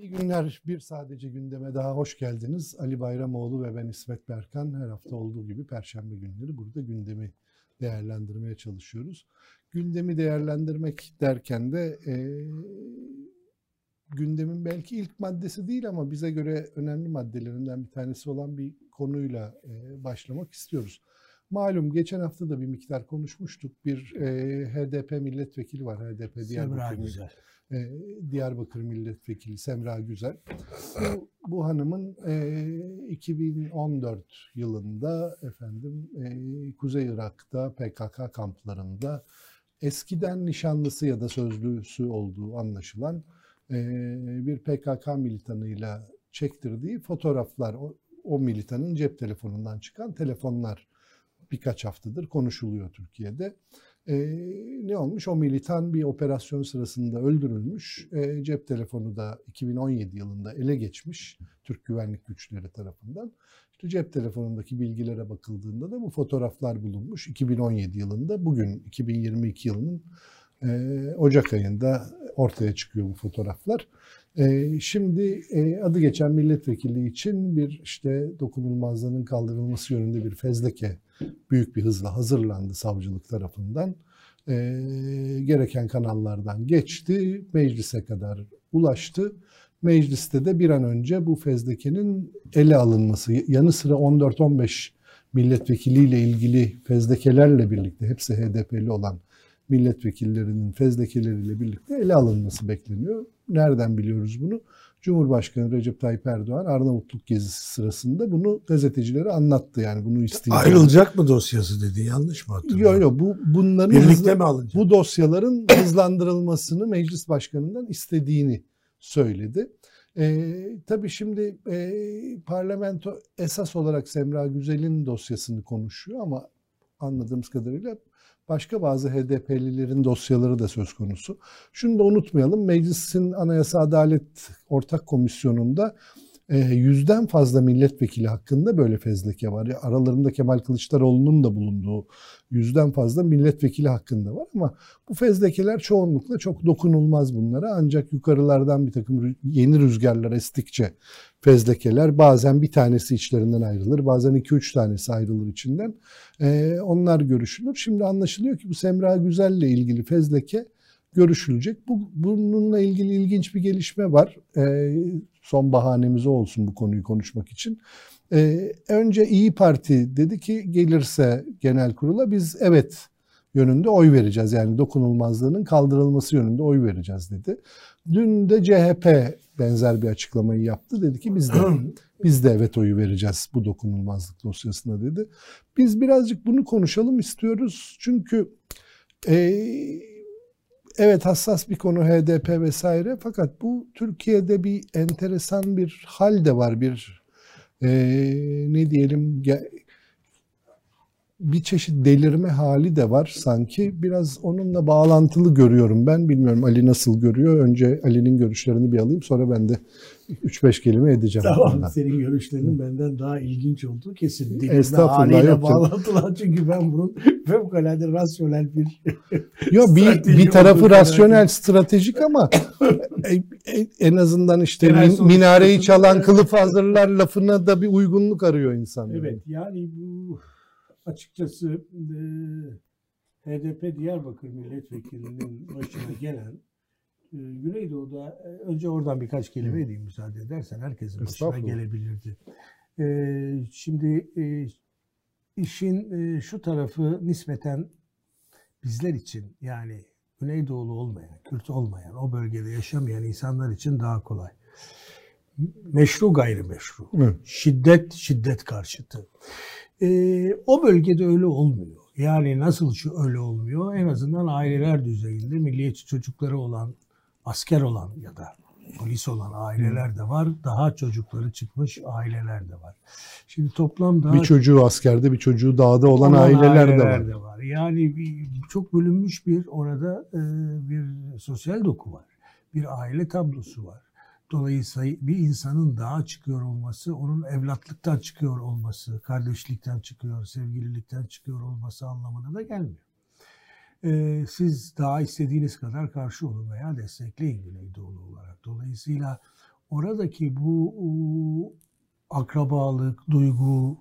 İyi günler. Bir sadece gündeme daha hoş geldiniz. Ali Bayramoğlu ve ben İsmet Berkan her hafta olduğu gibi Perşembe günleri burada gündemi değerlendirmeye çalışıyoruz. Gündemi değerlendirmek derken de e, gündemin belki ilk maddesi değil ama bize göre önemli maddelerinden bir tanesi olan bir konuyla e, başlamak istiyoruz. Malum geçen hafta da bir miktar konuşmuştuk. Bir e, HDP milletvekili var. HDP Diyarbakır, Güzel. E, Diyarbakır milletvekili Semra Güzel. Bu, bu hanımın e, 2014 yılında efendim e, Kuzey Irak'ta PKK kamplarında eskiden nişanlısı ya da sözlüsü olduğu anlaşılan e, bir PKK militanıyla çektirdiği fotoğraflar, o, o militanın cep telefonundan çıkan telefonlar birkaç haftadır konuşuluyor Türkiye'de. E, ne olmuş? O militan bir operasyon sırasında öldürülmüş. E, cep telefonu da 2017 yılında ele geçmiş Türk güvenlik güçleri tarafından. İşte cep telefonundaki bilgilere bakıldığında da bu fotoğraflar bulunmuş. 2017 yılında, bugün 2022 yılının e, Ocak ayında ortaya çıkıyor bu fotoğraflar. E, şimdi e, adı geçen milletvekili için bir işte dokunulmazlığının kaldırılması yönünde bir fezleke büyük bir hızla hazırlandı savcılık tarafından. E, gereken kanallardan geçti, meclise kadar ulaştı. Mecliste de bir an önce bu fezlekenin ele alınması, yanı sıra 14-15 milletvekiliyle ilgili fezlekelerle birlikte, hepsi HDP'li olan milletvekillerinin fezlekeleriyle birlikte ele alınması bekleniyor. Nereden biliyoruz bunu? Cumhurbaşkanı Recep Tayyip Erdoğan Arnavutluk gezisi sırasında bunu gazetecilere anlattı. Yani bunu isteyecek. Ayrılacak mı dosyası dedi. Yanlış mı hatırlıyorum? Yok yok bu bunların birlikte hızlı, mi alınacak? Bu dosyaların hızlandırılmasını meclis başkanından istediğini söyledi. Ee, tabii şimdi e, parlamento esas olarak Semra Güzel'in dosyasını konuşuyor ama anladığımız kadarıyla başka bazı HDP'lilerin dosyaları da söz konusu. Şunu da unutmayalım. Meclisin Anayasa Adalet Ortak Komisyonu'nda e, yüzden fazla milletvekili hakkında böyle fezleke var. Aralarında Kemal Kılıçdaroğlu'nun da bulunduğu yüzden fazla milletvekili hakkında var ama bu fezlekeler çoğunlukla çok dokunulmaz bunlara. Ancak yukarılardan bir takım yeni rüzgarlar estikçe fezlekeler bazen bir tanesi içlerinden ayrılır, bazen iki üç tanesi ayrılır içinden. Ee, onlar görüşülür. Şimdi anlaşılıyor ki bu Semra Güzel'le ilgili fezleke görüşülecek. Bu, bununla ilgili ilginç bir gelişme var. Ee, son bahanemiz olsun bu konuyu konuşmak için. Ee, önce İyi Parti dedi ki gelirse genel kurula biz evet yönünde oy vereceğiz. Yani dokunulmazlığının kaldırılması yönünde oy vereceğiz dedi. Dün de CHP benzer bir açıklamayı yaptı. Dedi ki biz de biz de evet oyu vereceğiz bu dokunulmazlık dosyasına dedi. Biz birazcık bunu konuşalım istiyoruz. Çünkü e, evet hassas bir konu HDP vesaire fakat bu Türkiye'de bir enteresan bir hal de var. Bir e, ne diyelim bir çeşit delirme hali de var sanki. Biraz onunla bağlantılı görüyorum ben. Bilmiyorum Ali nasıl görüyor. Önce Ali'nin görüşlerini bir alayım sonra ben de 3-5 kelime edeceğim. Tamam ondan. senin görüşlerin benden daha ilginç olduğu kesin. Delirme haliyle bağlantılar çünkü ben bunun fevkalade rasyonel bir Yok bir, bir tarafı rasyonel stratejik ama e, e, en azından işte min, minareyi çalan kılıf hazırlar lafına da bir uygunluk arıyor insan. Evet yani bu açıkçası e, HDP Diyarbakır milletvekilinin başına gelen e, Güneydoğu'da e, önce oradan birkaç kelime edeyim müsaade edersen herkesin başına gelebilirdi. E, şimdi e, işin e, şu tarafı nispeten bizler için yani Güneydoğulu olmayan, Kürt olmayan, o bölgede yaşamayan insanlar için daha kolay. Meşru gayrimeşru. Evet. Şiddet, şiddet karşıtı. E, o bölgede öyle olmuyor. Yani nasıl şu öyle olmuyor? En azından aileler düzeyinde milliyetçi çocukları olan, asker olan ya da polis olan aileler de var. Daha çocukları çıkmış aileler de var. Şimdi toplamda bir çocuğu askerde, bir çocuğu dağda olan, olan aileler, aileler de var. De var. Yani bir, çok bölünmüş bir orada e, bir sosyal doku var. Bir aile tablosu var. Dolayısıyla bir insanın daha çıkıyor olması, onun evlatlıktan çıkıyor olması, kardeşlikten çıkıyor, sevgililikten çıkıyor olması anlamına da gelmiyor. Ee, siz daha istediğiniz kadar karşı olun veya destekleyin Güneydoğulu olarak. Dolayısıyla oradaki bu akrabalık, duygu,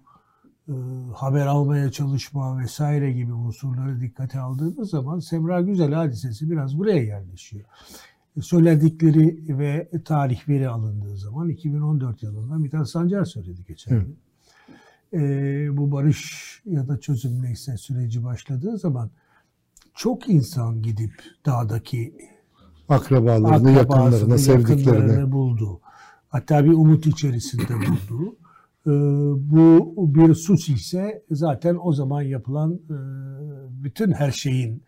e, haber almaya çalışma vesaire gibi unsurları dikkate aldığımız zaman Semra Güzel hadisesi biraz buraya yerleşiyor. E, söyledikleri ve tarih veri alındığı zaman 2014 yılında Mithat Sancar söyledi geçen gün. E, bu barış ya da çözüm neyse süreci başladığı zaman çok insan gidip dağdaki akrabalarını, yakınlarını, sevdiklerini buldu. Hatta bir umut içerisinde buldu. Ee, bu bir suç ise zaten o zaman yapılan e, bütün her şeyin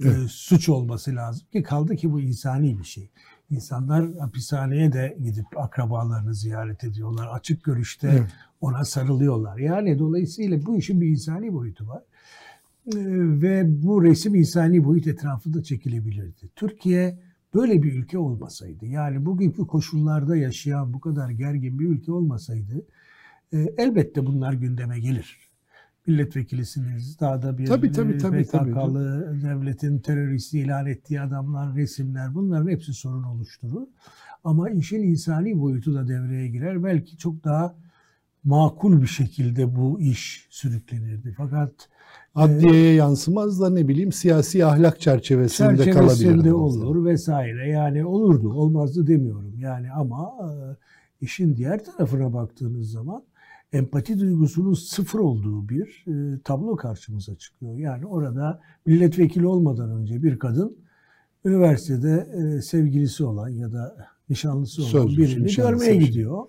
e, evet. suç olması lazım ki kaldı ki bu insani bir şey. İnsanlar hapishaneye de gidip akrabalarını ziyaret ediyorlar. Açık görüşte evet. ona sarılıyorlar. Yani dolayısıyla bu işin bir insani boyutu var. Ee, ve bu resim insani boyut etrafında çekilebilirdi. Türkiye böyle bir ülke olmasaydı, yani bugünkü koşullarda yaşayan bu kadar gergin bir ülke olmasaydı, e, elbette bunlar gündeme gelir. Milletvekilisiniz, daha da bir tabii, tabii, tabii, PKK'lı tabii. devletin teröristi ilan ettiği adamlar, resimler bunların hepsi sorun oluşturur. Ama işin insani boyutu da devreye girer. Belki çok daha makul bir şekilde bu iş sürüklenirdi. Fakat adliyeye e, yansımaz da ne bileyim siyasi ahlak çerçevesinde, çerçevesinde kalabilir. olur vesaire. Yani olurdu, olmazdı demiyorum. Yani ama e, işin diğer tarafına baktığınız zaman empati duygusunun sıfır olduğu bir e, tablo karşımıza çıkıyor. Yani orada milletvekili olmadan önce bir kadın üniversitede e, sevgilisi olan ya da nişanlısı olan Sözlüsü, birini görmeye gidiyor.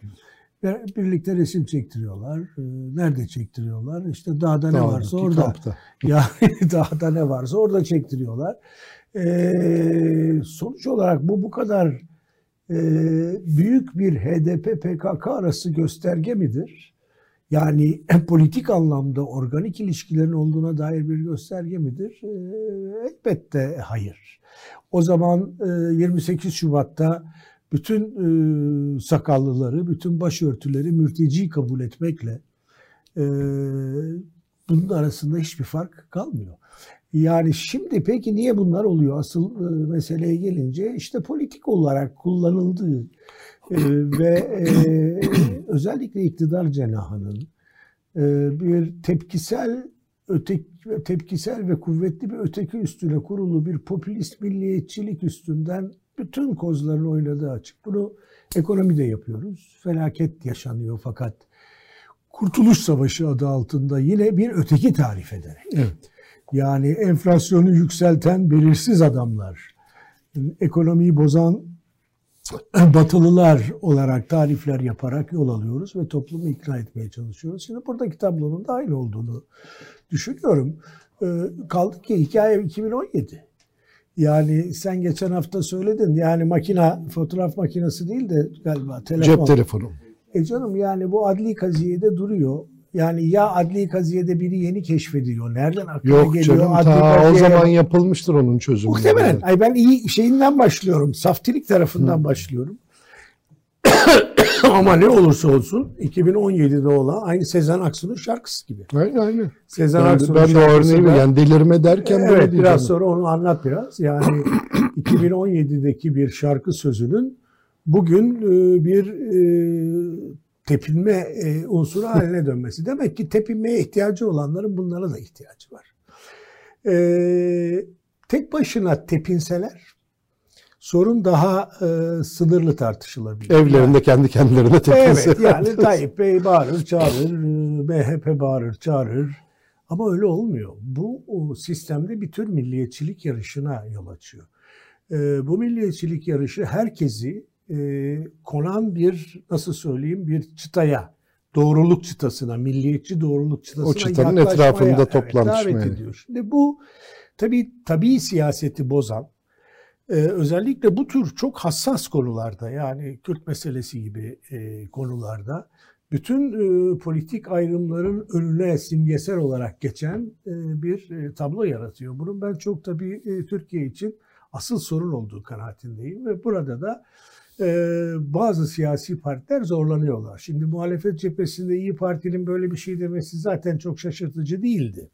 Birlikte resim çektiriyorlar. E, nerede çektiriyorlar? İşte dağda, ne varsa orada. Kampta. Yani dağda ne varsa orada çektiriyorlar. Ee, sonuç olarak bu bu kadar e, büyük bir HDP-PKK arası gösterge midir? Yani politik anlamda organik ilişkilerin olduğuna dair bir gösterge midir? E, elbette hayır. O zaman e, 28 Şubat'ta bütün e, sakallıları, bütün başörtüleri mürteci kabul etmekle e, bunun arasında hiçbir fark kalmıyor. Yani şimdi peki niye bunlar oluyor? Asıl e, meseleye gelince işte politik olarak kullanıldığı e, ve e, özellikle iktidar cenahının e, bir tepkisel ötek, tepkisel ve kuvvetli bir öteki üstüne kurulu bir popülist milliyetçilik üstünden bütün kozların oynadığı açık. Bunu ekonomide yapıyoruz. Felaket yaşanıyor fakat Kurtuluş Savaşı adı altında yine bir öteki tarif ederek. Evet. Yani enflasyonu yükselten belirsiz adamlar, ekonomiyi bozan batılılar olarak tarifler yaparak yol alıyoruz ve toplumu ikna etmeye çalışıyoruz. Şimdi buradaki tablonun da aynı olduğunu düşünüyorum. Ee, kaldı ki hikaye 2017. Yani sen geçen hafta söyledin yani makina fotoğraf makinesi değil de galiba telefon. Cep telefonu. E canım yani bu adli kaziyede duruyor. Yani ya adli kaziyede biri yeni keşfediliyor. Nereden aklına Yok geliyor? Canım, adli ta kaziye... o zaman yapılmıştır onun çözümü. Muhtemelen. Ay ben iyi şeyinden başlıyorum. Saftilik tarafından Hı. başlıyorum. Ama ne olursa olsun 2017'de olan aynı Sezen Aksu'nun şarkısı gibi. Aynen aynen. Sezen ben, Aksu'nun ben de örneği da, yani delirme derken evet, böyle biraz sonra onu anlat biraz. Yani 2017'deki bir şarkı sözünün bugün e, bir e, tepinme e, unsuru haline dönmesi. Demek ki tepinmeye ihtiyacı olanların bunlara da ihtiyacı var. E, tek başına tepinseler sorun daha e, sınırlı tartışılabilir. Evlerinde yani, kendi kendilerine tepinseler. Evet yani Tayyip Bey bağırır çağırır, MHP bağırır çağırır. Ama öyle olmuyor. Bu o sistemde bir tür milliyetçilik yarışına yol açıyor. E, bu milliyetçilik yarışı herkesi e, konan bir nasıl söyleyeyim bir çıtaya doğruluk çıtasına, milliyetçi doğruluk çıtasına o çıtanın etrafında toplanmış evet, ediyor. Şimdi bu tabii tabii siyaseti bozan e, özellikle bu tür çok hassas konularda yani Kürt meselesi gibi e, konularda bütün e, politik ayrımların önüne simgesel olarak geçen e, bir e, tablo yaratıyor. Bunun ben çok tabii e, Türkiye için asıl sorun olduğu kanaatindeyim ve burada da bazı siyasi partiler zorlanıyorlar. Şimdi muhalefet cephesinde İyi Parti'nin böyle bir şey demesi zaten çok şaşırtıcı değildi.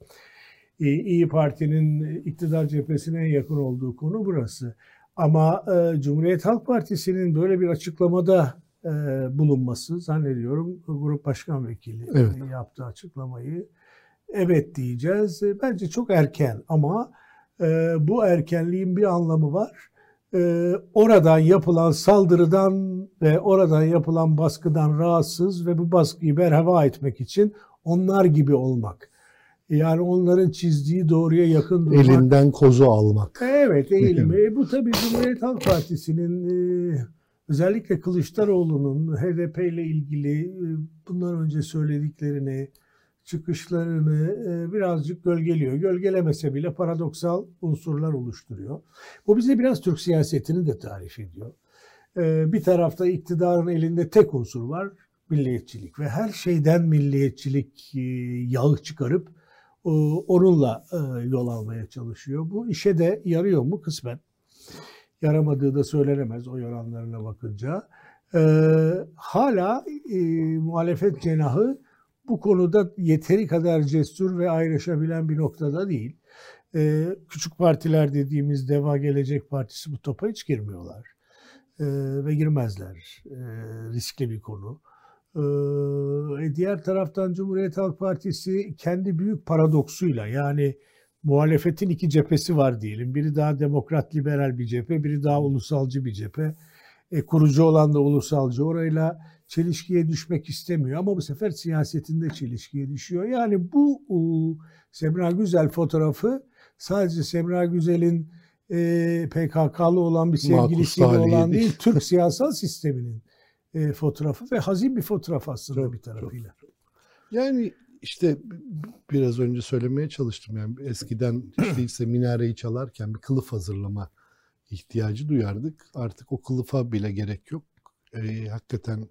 E, İyi Parti'nin iktidar cephesine yakın olduğu konu burası. Ama e, Cumhuriyet Halk Partisi'nin böyle bir açıklamada e, bulunması zannediyorum Grup Başkan Vekili Evet. yaptığı açıklamayı evet diyeceğiz. E, Bence çok erken ama e, bu erkenliğin bir anlamı var. E, oradan yapılan saldırıdan ve oradan yapılan baskıdan rahatsız ve bu baskıyı berhava etmek için onlar gibi olmak. Yani onların çizdiği doğruya yakın durmak. Elinden kozu almak. Evet eğilimi. E, bu tabii Cumhuriyet Halk Partisi'nin e, özellikle Kılıçdaroğlu'nun HDP ile ilgili e, bundan önce söylediklerini, çıkışlarını e, birazcık gölgeliyor. Gölgelemese bile paradoksal unsurlar oluşturuyor. Bu bize biraz Türk siyasetini de tarif ediyor. E, bir tarafta iktidarın elinde tek unsur var, milliyetçilik ve her şeyden milliyetçilik e, yağı çıkarıp onunla yol almaya çalışıyor. Bu işe de yarıyor mu kısmen? Yaramadığı da söylenemez o yaranlarına bakınca. Hala muhalefet cenahı bu konuda yeteri kadar cesur ve ayrışabilen bir noktada değil. E, küçük partiler dediğimiz Deva Gelecek Partisi bu topa hiç girmiyorlar. E, ve girmezler. E, riskli bir konu. Ee, diğer taraftan Cumhuriyet Halk Partisi kendi büyük paradoksuyla yani muhalefetin iki cephesi var diyelim. Biri daha demokrat liberal bir cephe, biri daha ulusalcı bir cephe. E, kurucu olan da ulusalcı. Orayla çelişkiye düşmek istemiyor ama bu sefer siyasetinde çelişkiye düşüyor. Yani bu Semra Güzel fotoğrafı sadece Semra Güzel'in e, PKK'lı olan bir sevgilisiyle olan değil. Türk siyasal sisteminin e, fotoğrafı ve hazin bir fotoğraf aslında Çok, bir tarafıyla. Yani işte biraz önce söylemeye çalıştım yani eskiden hiç değilse minareyi çalarken bir kılıf hazırlama ihtiyacı duyardık. Artık o kılıfa bile gerek yok. Ee, hakikaten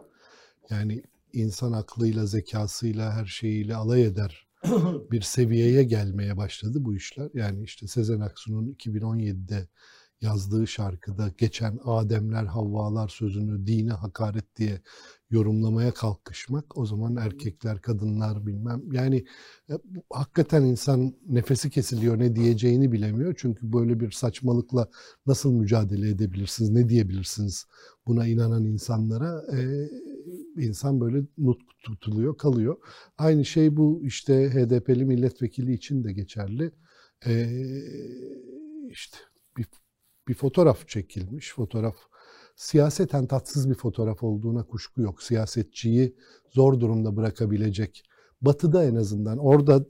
yani insan aklıyla, zekasıyla, her şeyiyle alay eder bir seviyeye gelmeye başladı bu işler. Yani işte Sezen Aksu'nun 2017'de yazdığı şarkıda geçen Ademler Havvalar sözünü dine hakaret diye yorumlamaya kalkışmak o zaman erkekler kadınlar bilmem. Yani e, hakikaten insan nefesi kesiliyor ne diyeceğini bilemiyor. Çünkü böyle bir saçmalıkla nasıl mücadele edebilirsiniz ne diyebilirsiniz buna inanan insanlara e, insan böyle nut tutuluyor kalıyor aynı şey bu işte HDP'li milletvekili için de geçerli e, işte bir bir fotoğraf çekilmiş. Fotoğraf siyaseten tatsız bir fotoğraf olduğuna kuşku yok. Siyasetçiyi zor durumda bırakabilecek. Batı'da en azından orada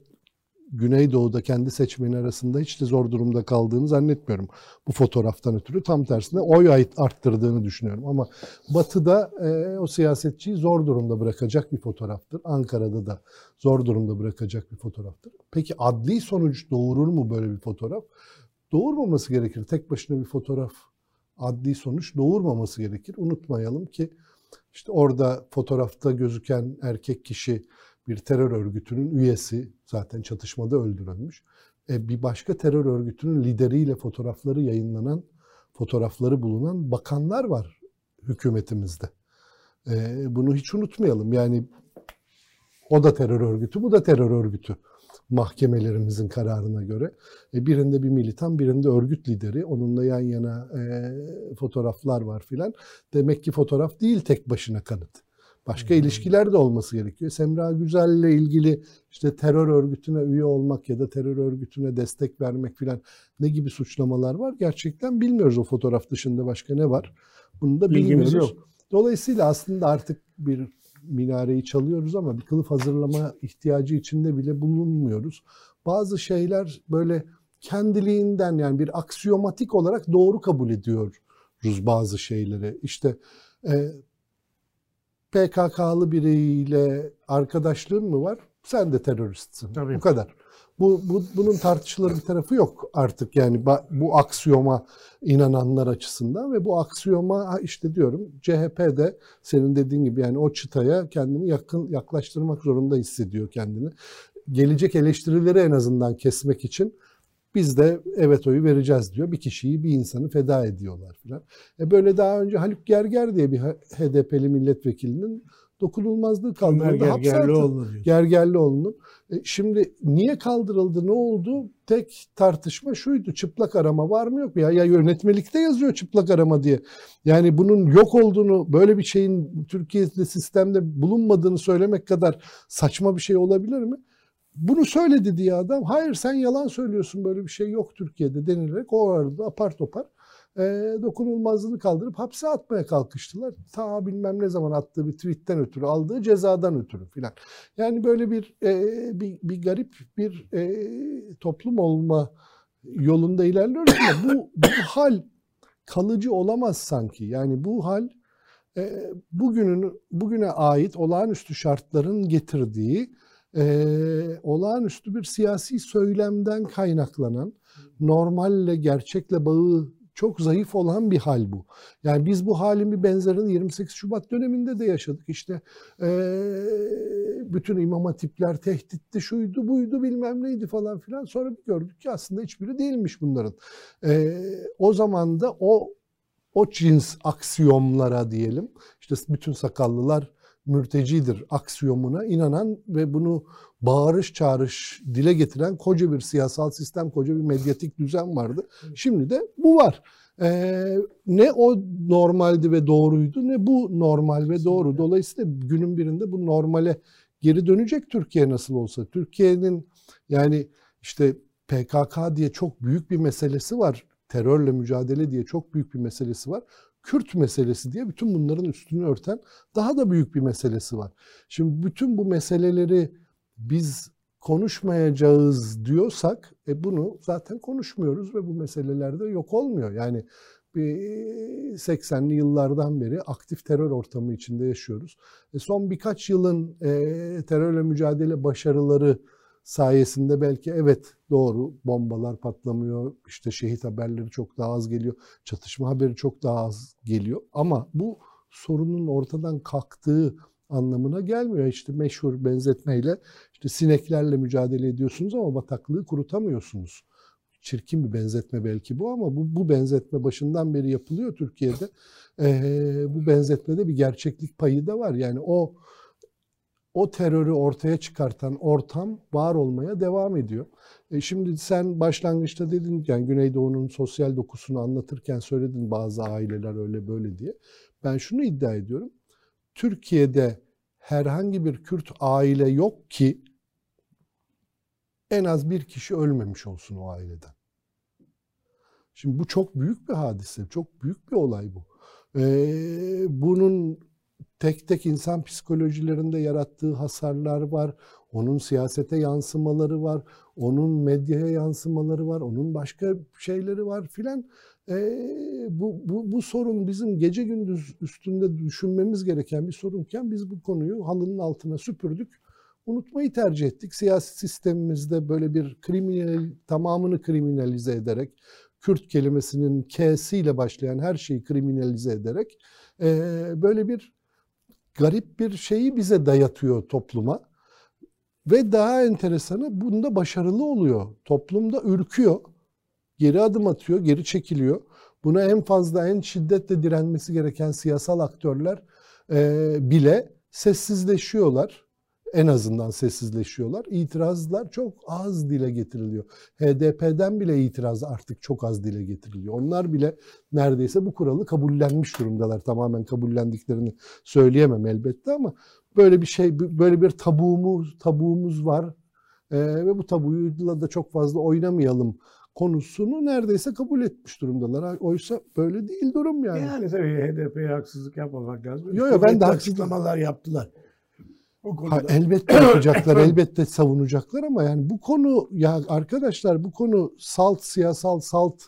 Güneydoğu'da kendi seçmeni arasında hiç de zor durumda kaldığını zannetmiyorum. Bu fotoğraftan ötürü tam tersine oy arttırdığını düşünüyorum. Ama Batı'da e, o siyasetçiyi zor durumda bırakacak bir fotoğraftır. Ankara'da da zor durumda bırakacak bir fotoğraftır. Peki adli sonuç doğurur mu böyle bir fotoğraf? doğurmaması gerekir. Tek başına bir fotoğraf adli sonuç doğurmaması gerekir. Unutmayalım ki işte orada fotoğrafta gözüken erkek kişi bir terör örgütünün üyesi zaten çatışmada öldürülmüş. E, bir başka terör örgütünün lideriyle fotoğrafları yayınlanan, fotoğrafları bulunan bakanlar var hükümetimizde. E, bunu hiç unutmayalım. Yani o da terör örgütü, bu da terör örgütü mahkemelerimizin kararına göre. E, birinde bir militan, birinde örgüt lideri. Onunla yan yana e, fotoğraflar var filan. Demek ki fotoğraf değil tek başına kanıt. Başka ilişkiler de olması gerekiyor. Semra Güzel'le ilgili işte terör örgütüne üye olmak ya da terör örgütüne destek vermek filan ne gibi suçlamalar var? Gerçekten bilmiyoruz o fotoğraf dışında başka ne var. Bunu da Bilgimiz bilmiyoruz. yok. Dolayısıyla aslında artık bir minareyi çalıyoruz ama bir kılıf hazırlama ihtiyacı içinde bile bulunmuyoruz. Bazı şeyler böyle kendiliğinden yani bir aksiyomatik olarak doğru kabul ediyoruz bazı şeyleri. İşte e, PKK'lı biriyle arkadaşlığın mı var? Sen de teröristsin. Tabii. Bu kadar. Bu, bu bunun tartışılır bir tarafı yok artık yani bu aksiyoma inananlar açısından ve bu aksiyoma işte diyorum CHP de senin dediğin gibi yani o çıtaya kendini yakın yaklaştırmak zorunda hissediyor kendini. Gelecek eleştirileri en azından kesmek için biz de evet oyu vereceğiz diyor. Bir kişiyi, bir insanı feda ediyorlar filan. E böyle daha önce Haluk Gerger diye bir HDP'li milletvekilinin dokunulmazlığı kaldırıldı. Gergerlioğlu. Gergerlioğlu'nun. E, şimdi niye kaldırıldı ne oldu? Tek tartışma şuydu çıplak arama var mı yok mu? Ya, ya yönetmelikte yazıyor çıplak arama diye. Yani bunun yok olduğunu böyle bir şeyin Türkiye'de sistemde bulunmadığını söylemek kadar saçma bir şey olabilir mi? Bunu söyledi diye adam hayır sen yalan söylüyorsun böyle bir şey yok Türkiye'de denilerek o arada apar topar e, dokunulmazlığını kaldırıp hapse atmaya kalkıştılar. Ta bilmem ne zaman attığı bir tweetten ötürü, aldığı cezadan ötürü filan. Yani böyle bir, e, bir bir garip bir e, toplum olma yolunda ilerliyoruz ama bu, bu hal kalıcı olamaz sanki. Yani bu hal e, bugünün bugüne ait olağanüstü şartların getirdiği e, olağanüstü bir siyasi söylemden kaynaklanan normalle gerçekle bağı çok zayıf olan bir hal bu. Yani biz bu halin bir benzerini 28 Şubat döneminde de yaşadık. İşte e, bütün imam hatipler tehditti, şuydu, buydu, bilmem neydi falan filan. Sonra bir gördük ki aslında hiçbiri değilmiş bunların. E, o zaman da o o cins aksiyomlara diyelim, işte bütün sakallılar mürtecidir aksiyomuna inanan ve bunu bağırış çağırış dile getiren koca bir siyasal sistem, koca bir medyatik düzen vardı. Şimdi de bu var. Ee, ne o normaldi ve doğruydu ne bu normal ve doğru. Dolayısıyla günün birinde bu normale geri dönecek Türkiye nasıl olsa. Türkiye'nin yani işte PKK diye çok büyük bir meselesi var. Terörle mücadele diye çok büyük bir meselesi var. Kürt meselesi diye bütün bunların üstünü örten daha da büyük bir meselesi var. Şimdi bütün bu meseleleri biz konuşmayacağız diyorsak e bunu zaten konuşmuyoruz ve bu meselelerde yok olmuyor. Yani 80'li yıllardan beri aktif terör ortamı içinde yaşıyoruz. E son birkaç yılın e, terörle mücadele başarıları sayesinde belki evet doğru bombalar patlamıyor, işte şehit haberleri çok daha az geliyor, çatışma haberi çok daha az geliyor. Ama bu sorunun ortadan kalktığı anlamına gelmiyor. İşte meşhur benzetmeyle işte sineklerle mücadele ediyorsunuz ama bataklığı kurutamıyorsunuz. Çirkin bir benzetme belki bu ama bu, bu benzetme başından beri yapılıyor Türkiye'de. Ee, bu benzetmede bir gerçeklik payı da var. Yani o o terörü ortaya çıkartan ortam var olmaya devam ediyor. E şimdi sen başlangıçta dedin yani Güneydoğu'nun sosyal dokusunu anlatırken söyledin bazı aileler öyle böyle diye. Ben şunu iddia ediyorum. Türkiye'de herhangi bir Kürt aile yok ki en az bir kişi ölmemiş olsun o aileden. Şimdi bu çok büyük bir hadise, çok büyük bir olay bu. Ee, bunun tek tek insan psikolojilerinde yarattığı hasarlar var. Onun siyasete yansımaları var. Onun medyaya yansımaları var. Onun başka şeyleri var filan. E, bu, bu, bu sorun bizim gece gündüz üstünde düşünmemiz gereken bir sorunken biz bu konuyu halının altına süpürdük. Unutmayı tercih ettik. Siyasi sistemimizde böyle bir kriminal, tamamını kriminalize ederek, Kürt kelimesinin K'siyle başlayan her şeyi kriminalize ederek e, böyle bir garip bir şeyi bize dayatıyor topluma. Ve daha enteresanı bunda başarılı oluyor. Toplumda ürküyor, geri adım atıyor, geri çekiliyor. Buna en fazla, en şiddetle direnmesi gereken siyasal aktörler e, bile sessizleşiyorlar en azından sessizleşiyorlar. İtirazlar çok az dile getiriliyor. HDP'den bile itiraz artık çok az dile getiriliyor. Onlar bile neredeyse bu kuralı kabullenmiş durumdalar. Tamamen kabullendiklerini söyleyemem elbette ama böyle bir şey, böyle bir tabuumuz, tabuumuz var. Ee, ve bu tabuyla da çok fazla oynamayalım konusunu neredeyse kabul etmiş durumdalar. Oysa böyle değil durum yani. Yani tabii HDP'ye haksızlık yapmamak lazım. Yok yok ben de açıklamalar yaptılar. Ha, elbette yapacaklar, elbette savunacaklar ama yani bu konu ya arkadaşlar bu konu salt siyasal salt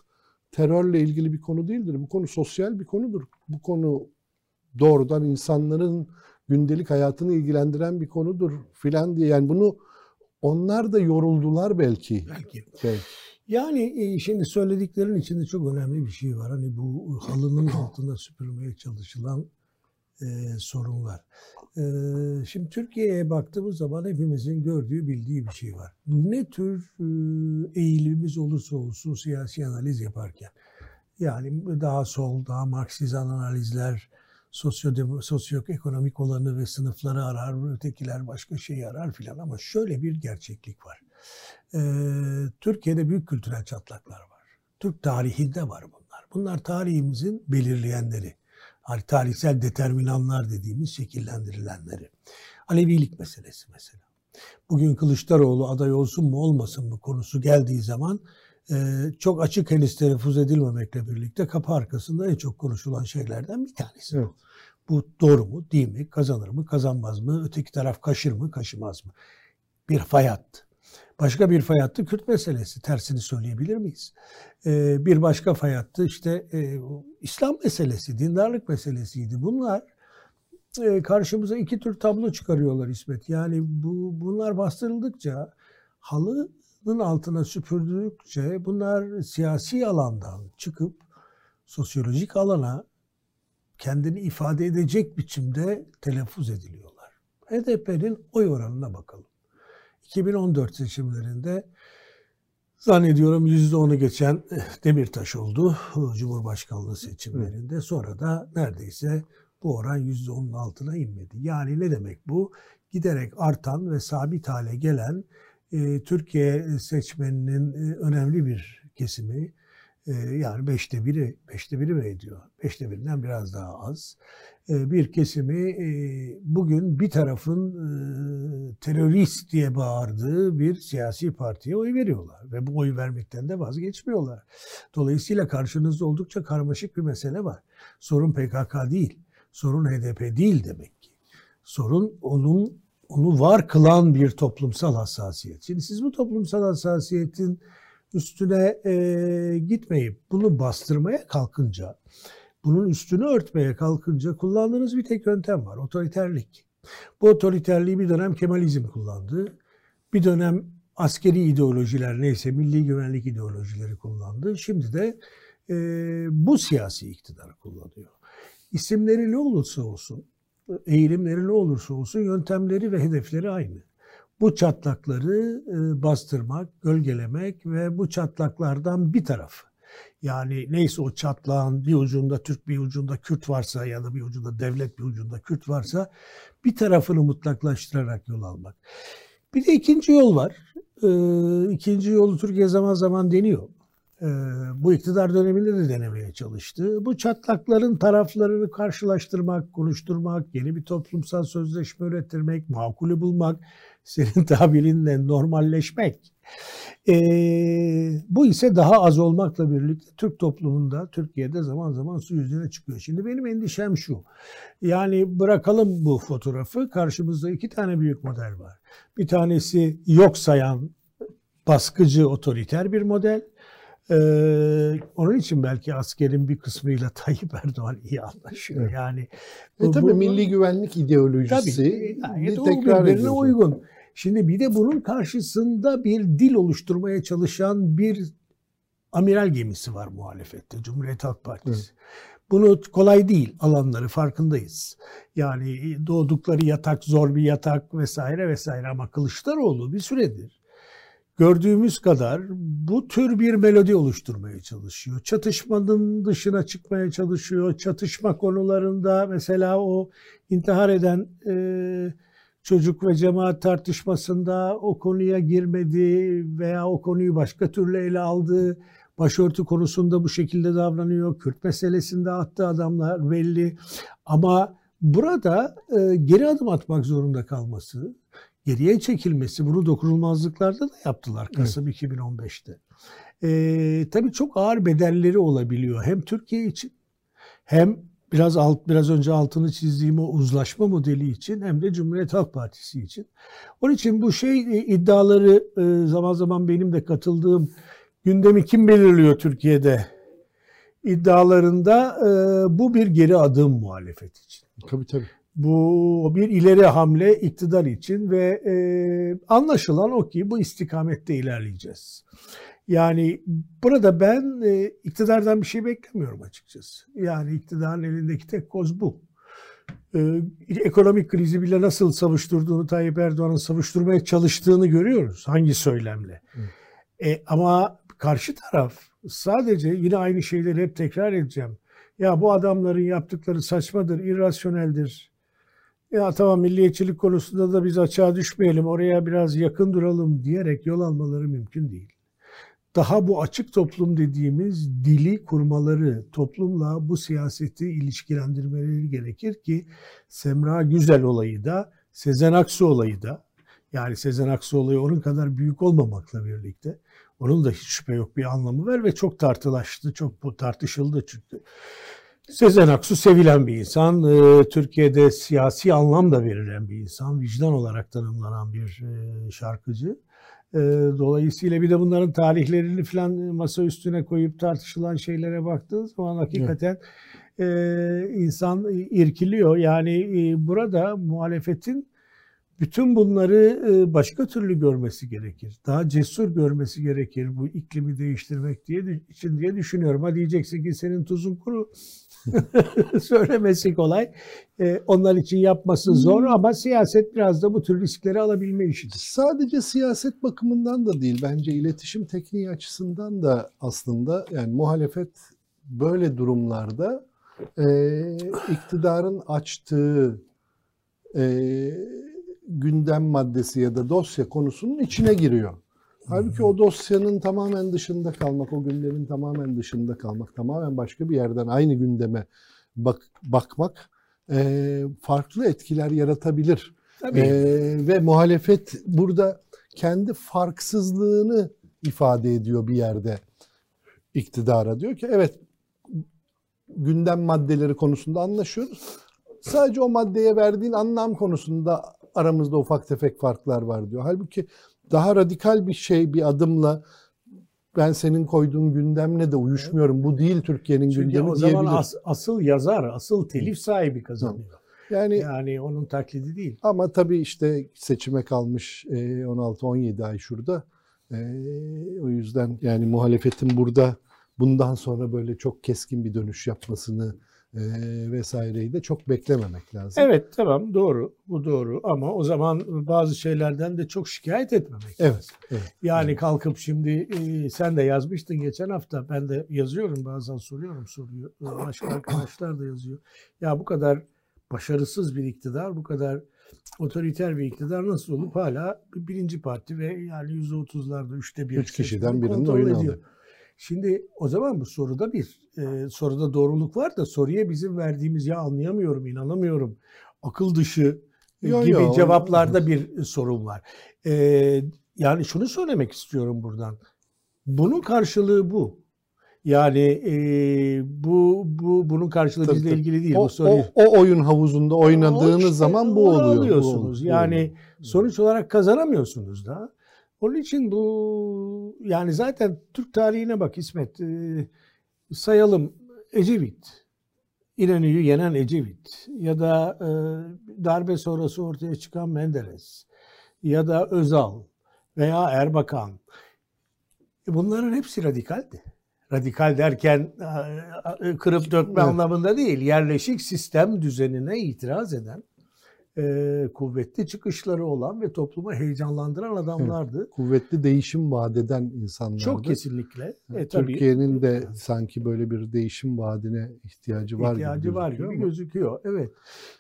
terörle ilgili bir konu değildir. Bu konu sosyal bir konudur. Bu konu doğrudan insanların gündelik hayatını ilgilendiren bir konudur filan diye. Yani bunu onlar da yoruldular belki. Belki. Şey. Yani e, şimdi söylediklerin içinde çok önemli bir şey var. Hani bu halının altında süpürmeye çalışılan e, sorunlar. E, şimdi Türkiye'ye baktığımız zaman hepimizin gördüğü, bildiği bir şey var. Ne tür e, eğilimimiz olursa olsun siyasi analiz yaparken, yani daha sol, daha Marksizan analizler, sosyo sosyoekonomik olanı ve sınıfları arar, ötekiler başka şeyi arar filan ama şöyle bir gerçeklik var. Ee, Türkiye'de büyük kültürel çatlaklar var. Türk tarihinde var bunlar. Bunlar tarihimizin belirleyenleri. Hani tarihsel determinanlar dediğimiz şekillendirilenleri. Alevilik meselesi mesela. Bugün Kılıçdaroğlu aday olsun mu olmasın mı konusu geldiği zaman e, çok açık henüz telaffuz edilmemekle birlikte kapı arkasında en çok konuşulan şeylerden bir tanesi. Evet. Bu doğru mu, değil mi, kazanır mı, kazanmaz mı, öteki taraf kaşır mı, kaşımaz mı? Bir fay hattı. Başka bir fay hattı Kürt meselesi. Tersini söyleyebilir miyiz? Ee, bir başka fay hattı işte e, İslam meselesi, dindarlık meselesiydi. Bunlar e, karşımıza iki tür tablo çıkarıyorlar İsmet. Yani bu bunlar bastırıldıkça halının altına süpürdükçe bunlar siyasi alandan çıkıp sosyolojik alana kendini ifade edecek biçimde telaffuz ediliyorlar. HDP'nin oy oranına bakalım. 2014 seçimlerinde zannediyorum %10'u geçen Demirtaş oldu Cumhurbaşkanlığı seçimlerinde. Sonra da neredeyse bu oran %10'un altına inmedi. Yani ne demek bu? Giderek artan ve sabit hale gelen e, Türkiye seçmeninin e, önemli bir kesimi yani beşte biri, beşte biri mi ediyor? Beşte birinden biraz daha az. Bir kesimi bugün bir tarafın terörist diye bağırdığı bir siyasi partiye oy veriyorlar. Ve bu oy vermekten de vazgeçmiyorlar. Dolayısıyla karşınızda oldukça karmaşık bir mesele var. Sorun PKK değil. Sorun HDP değil demek ki. Sorun onun onu var kılan bir toplumsal hassasiyet. Şimdi siz bu toplumsal hassasiyetin üstüne e, gitmeyip bunu bastırmaya kalkınca, bunun üstünü örtmeye kalkınca kullandığınız bir tek yöntem var. Otoriterlik. Bu otoriterliği bir dönem Kemalizm kullandı. Bir dönem askeri ideolojiler neyse milli güvenlik ideolojileri kullandı. Şimdi de e, bu siyasi iktidarı kullanıyor. İsimleri ne olursa olsun, eğilimleri ne olursa olsun yöntemleri ve hedefleri aynı. Bu çatlakları e, bastırmak, gölgelemek ve bu çatlaklardan bir tarafı. Yani neyse o çatlağın bir ucunda Türk bir ucunda Kürt varsa ya da bir ucunda devlet bir ucunda Kürt varsa bir tarafını mutlaklaştırarak yol almak. Bir de ikinci yol var. Ee, ikinci yolu Türkiye zaman zaman deniyor. Ee, bu iktidar döneminde de denemeye çalıştı. Bu çatlakların taraflarını karşılaştırmak, konuşturmak, yeni bir toplumsal sözleşme ürettirmek, makulü bulmak, senin tabirinle normalleşmek. E, bu ise daha az olmakla birlikte Türk toplumunda, Türkiye'de zaman zaman su yüzüne çıkıyor. Şimdi benim endişem şu. Yani bırakalım bu fotoğrafı. Karşımızda iki tane büyük model var. Bir tanesi yok sayan, baskıcı, otoriter bir model. Ee, onun için belki askerin bir kısmıyla Tayyip Erdoğan iyi anlaşıyor. Yani e bu, tabii bu, milli güvenlik ideolojisi tabii, tekrar birbirine uygun. Şimdi bir de bunun karşısında bir dil oluşturmaya çalışan bir amiral gemisi var muhalefette. Cumhuriyet Halk Partisi. Evet. Bunu kolay değil alanları farkındayız. Yani doğdukları yatak zor bir yatak vesaire vesaire ama Kılıçdaroğlu bir süredir gördüğümüz kadar bu tür bir melodi oluşturmaya çalışıyor. Çatışmanın dışına çıkmaya çalışıyor. Çatışma konularında mesela o intihar eden e, çocuk ve cemaat tartışmasında o konuya girmedi veya o konuyu başka türlü ele aldı. Başörtü konusunda bu şekilde davranıyor. Kürt meselesinde attığı adamlar belli. Ama burada e, geri adım atmak zorunda kalması, geriye çekilmesi, bunu dokunulmazlıklarda da yaptılar Kasım evet. 2015'te. E, tabii çok ağır bedelleri olabiliyor hem Türkiye için hem biraz alt biraz önce altını çizdiğim o uzlaşma modeli için hem de Cumhuriyet Halk Partisi için. Onun için bu şey e, iddiaları e, zaman zaman benim de katıldığım gündemi kim belirliyor Türkiye'de iddialarında e, bu bir geri adım muhalefet için. Tabii tabii. Bu bir ileri hamle iktidar için ve e, anlaşılan o ki bu istikamette ilerleyeceğiz. Yani burada ben e, iktidardan bir şey beklemiyorum açıkçası. Yani iktidarın elindeki tek koz bu. E, ekonomik krizi bile nasıl savuşturduğunu Tayyip Erdoğan'ın savuşturmaya çalıştığını görüyoruz. Hangi söylemle. E, ama karşı taraf sadece yine aynı şeyleri hep tekrar edeceğim. Ya bu adamların yaptıkları saçmadır, irrasyoneldir. Ya tamam milliyetçilik konusunda da biz açığa düşmeyelim, oraya biraz yakın duralım diyerek yol almaları mümkün değil. Daha bu açık toplum dediğimiz dili kurmaları, toplumla bu siyaseti ilişkilendirmeleri gerekir ki Semra Güzel olayı da, Sezen Aksu olayı da, yani Sezen Aksu olayı onun kadar büyük olmamakla birlikte onun da hiç şüphe yok bir anlamı var ve çok tartılaştı, çok tartışıldı çünkü. Sezen Aksu sevilen bir insan, e, Türkiye'de siyasi anlam da verilen bir insan, vicdan olarak tanımlanan bir e, şarkıcı. E, dolayısıyla bir de bunların tarihlerini falan masa üstüne koyup tartışılan şeylere baktığınız zaman hakikaten evet. insan irkiliyor. Yani burada muhalefetin bütün bunları e, başka türlü görmesi gerekir. Daha cesur görmesi gerekir bu iklimi değiştirmek diye için diye düşünüyorum. Ha diyeceksin ki senin tuzun kuru. Söylemesi kolay. E, onlar için yapması zor hmm. ama siyaset biraz da bu tür riskleri alabilme işidir. Sadece siyaset bakımından da değil. Bence iletişim tekniği açısından da aslında yani muhalefet böyle durumlarda e, iktidarın açtığı e, gündem maddesi ya da dosya konusunun içine giriyor. Halbuki o dosyanın tamamen dışında kalmak, o gündemin tamamen dışında kalmak, tamamen başka bir yerden aynı gündeme bak, bakmak e, farklı etkiler yaratabilir. Tabii. E, ve muhalefet burada kendi farksızlığını ifade ediyor bir yerde iktidara. Diyor ki evet gündem maddeleri konusunda anlaşıyoruz. Sadece o maddeye verdiğin anlam konusunda aramızda ufak tefek farklar var diyor. Halbuki daha radikal bir şey bir adımla ben senin koyduğun gündemle de uyuşmuyorum. Bu değil Türkiye'nin gündemi diyebilir. o zaman as, asıl yazar, asıl telif sahibi kazanıyor. Yani yani onun taklidi değil. Ama tabii işte seçime kalmış 16-17 e, ay şurada. E, o yüzden yani muhalefetin burada bundan sonra böyle çok keskin bir dönüş yapmasını e, vesaireyi de çok beklememek lazım. Evet tamam doğru bu doğru ama o zaman bazı şeylerden de çok şikayet etmemek evet, lazım. Evet, yani evet. kalkıp şimdi e, sen de yazmıştın geçen hafta ben de yazıyorum bazen soruyorum soruyor başka arkadaşlar da yazıyor. Ya bu kadar başarısız bir iktidar bu kadar otoriter bir iktidar nasıl olup hala birinci parti ve yani yüzde otuzlarda üçte bir üç kişiden birinin oyunu alıyor. Şimdi o zaman bu soruda bir e, soruda doğruluk var da soruya bizim verdiğimiz ya anlayamıyorum, inanamıyorum, akıl dışı yo, gibi yo, cevaplarda bir sorun var. E, yani şunu söylemek istiyorum buradan. Bunun karşılığı bu. Yani e, bu bu bunun karşılığı tabii, bizle tabii. ilgili değil. O, bu soruyu... o, o oyun havuzunda oynadığınız işte, zaman bu oluyor. Alıyorsunuz. Bu Yani oluyor. sonuç olarak kazanamıyorsunuz da. Onun için bu yani zaten Türk tarihine bak İsmet e, sayalım Ecevit, İnönü'yü yenen Ecevit ya da e, darbe sonrası ortaya çıkan Menderes ya da Özal veya Erbakan e, bunların hepsi radikaldi. Radikal derken e, kırıp dökme evet. anlamında değil, yerleşik sistem düzenine itiraz eden e, kuvvetli çıkışları olan ve toplumu heyecanlandıran adamlardı. Evet, kuvvetli değişim vaat eden insanlardı. Çok kesinlikle. E, Türkiye'nin de sanki böyle bir değişim vaadine ihtiyacı var ihtiyacı gibi var gibi gözüküyor. Evet.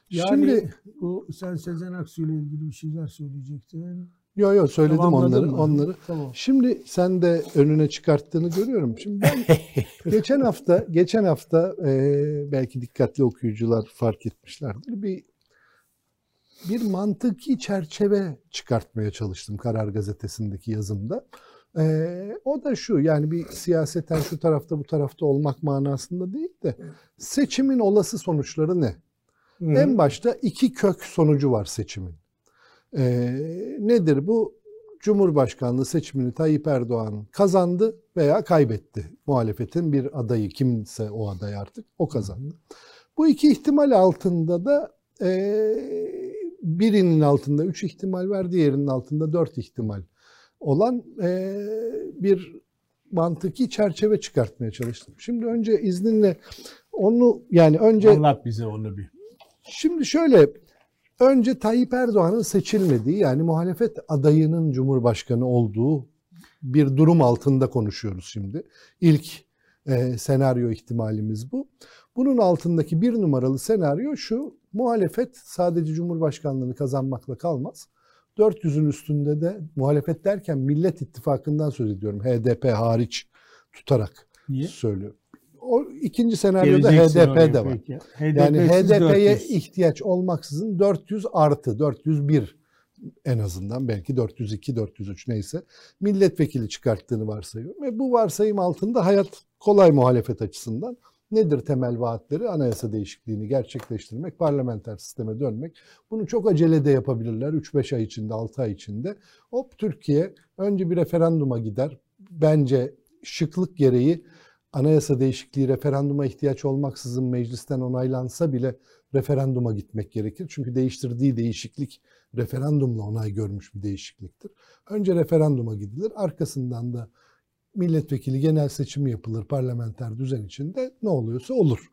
Yani Şimdi bu sen Sezen Aksu ile ilgili bir şeyler söyleyecektin. Yok yok söyledim onları. Mı? Onları. Tamam. Şimdi sen de önüne çıkarttığını görüyorum. Şimdi ben geçen hafta geçen hafta e, belki dikkatli okuyucular fark etmişlerdir. Bir bir mantıki çerçeve çıkartmaya çalıştım Karar Gazetesi'ndeki yazımda. Ee, o da şu yani bir siyaseten şu tarafta bu tarafta olmak manasında değil de seçimin olası sonuçları ne? Hı. En başta iki kök sonucu var seçimin. Ee, nedir bu? Cumhurbaşkanlığı seçimini Tayyip Erdoğan kazandı veya kaybetti. Muhalefetin bir adayı kimse o aday artık o kazandı. Bu iki ihtimal altında da e, birinin altında üç ihtimal var, diğerinin altında dört ihtimal olan e, bir mantıki çerçeve çıkartmaya çalıştım. Şimdi önce izninle onu yani önce... Anlat bize onu bir. Şimdi şöyle önce Tayyip Erdoğan'ın seçilmediği yani muhalefet adayının Cumhurbaşkanı olduğu bir durum altında konuşuyoruz şimdi. İlk e, senaryo ihtimalimiz bu. Bunun altındaki bir numaralı senaryo şu. Muhalefet sadece Cumhurbaşkanlığını kazanmakla kalmaz. 400'ün üstünde de muhalefet derken Millet İttifakı'ndan söz ediyorum. HDP hariç tutarak Niye? söylüyorum. O ikinci senaryoda Geleceksin HDP de var. peki. Yani HDP'ye 400. ihtiyaç olmaksızın 400 artı 401 en azından belki 402 403 neyse milletvekili çıkarttığını varsayıyorum. Ve bu varsayım altında hayat kolay muhalefet açısından. Nedir temel vaatleri? Anayasa değişikliğini gerçekleştirmek, parlamenter sisteme dönmek. Bunu çok acele de yapabilirler. 3-5 ay içinde, 6 ay içinde. Hop Türkiye önce bir referanduma gider. Bence şıklık gereği anayasa değişikliği referanduma ihtiyaç olmaksızın meclisten onaylansa bile referanduma gitmek gerekir. Çünkü değiştirdiği değişiklik referandumla onay görmüş bir değişikliktir. Önce referanduma gidilir. Arkasından da milletvekili genel seçimi yapılır parlamenter düzen içinde ne oluyorsa olur.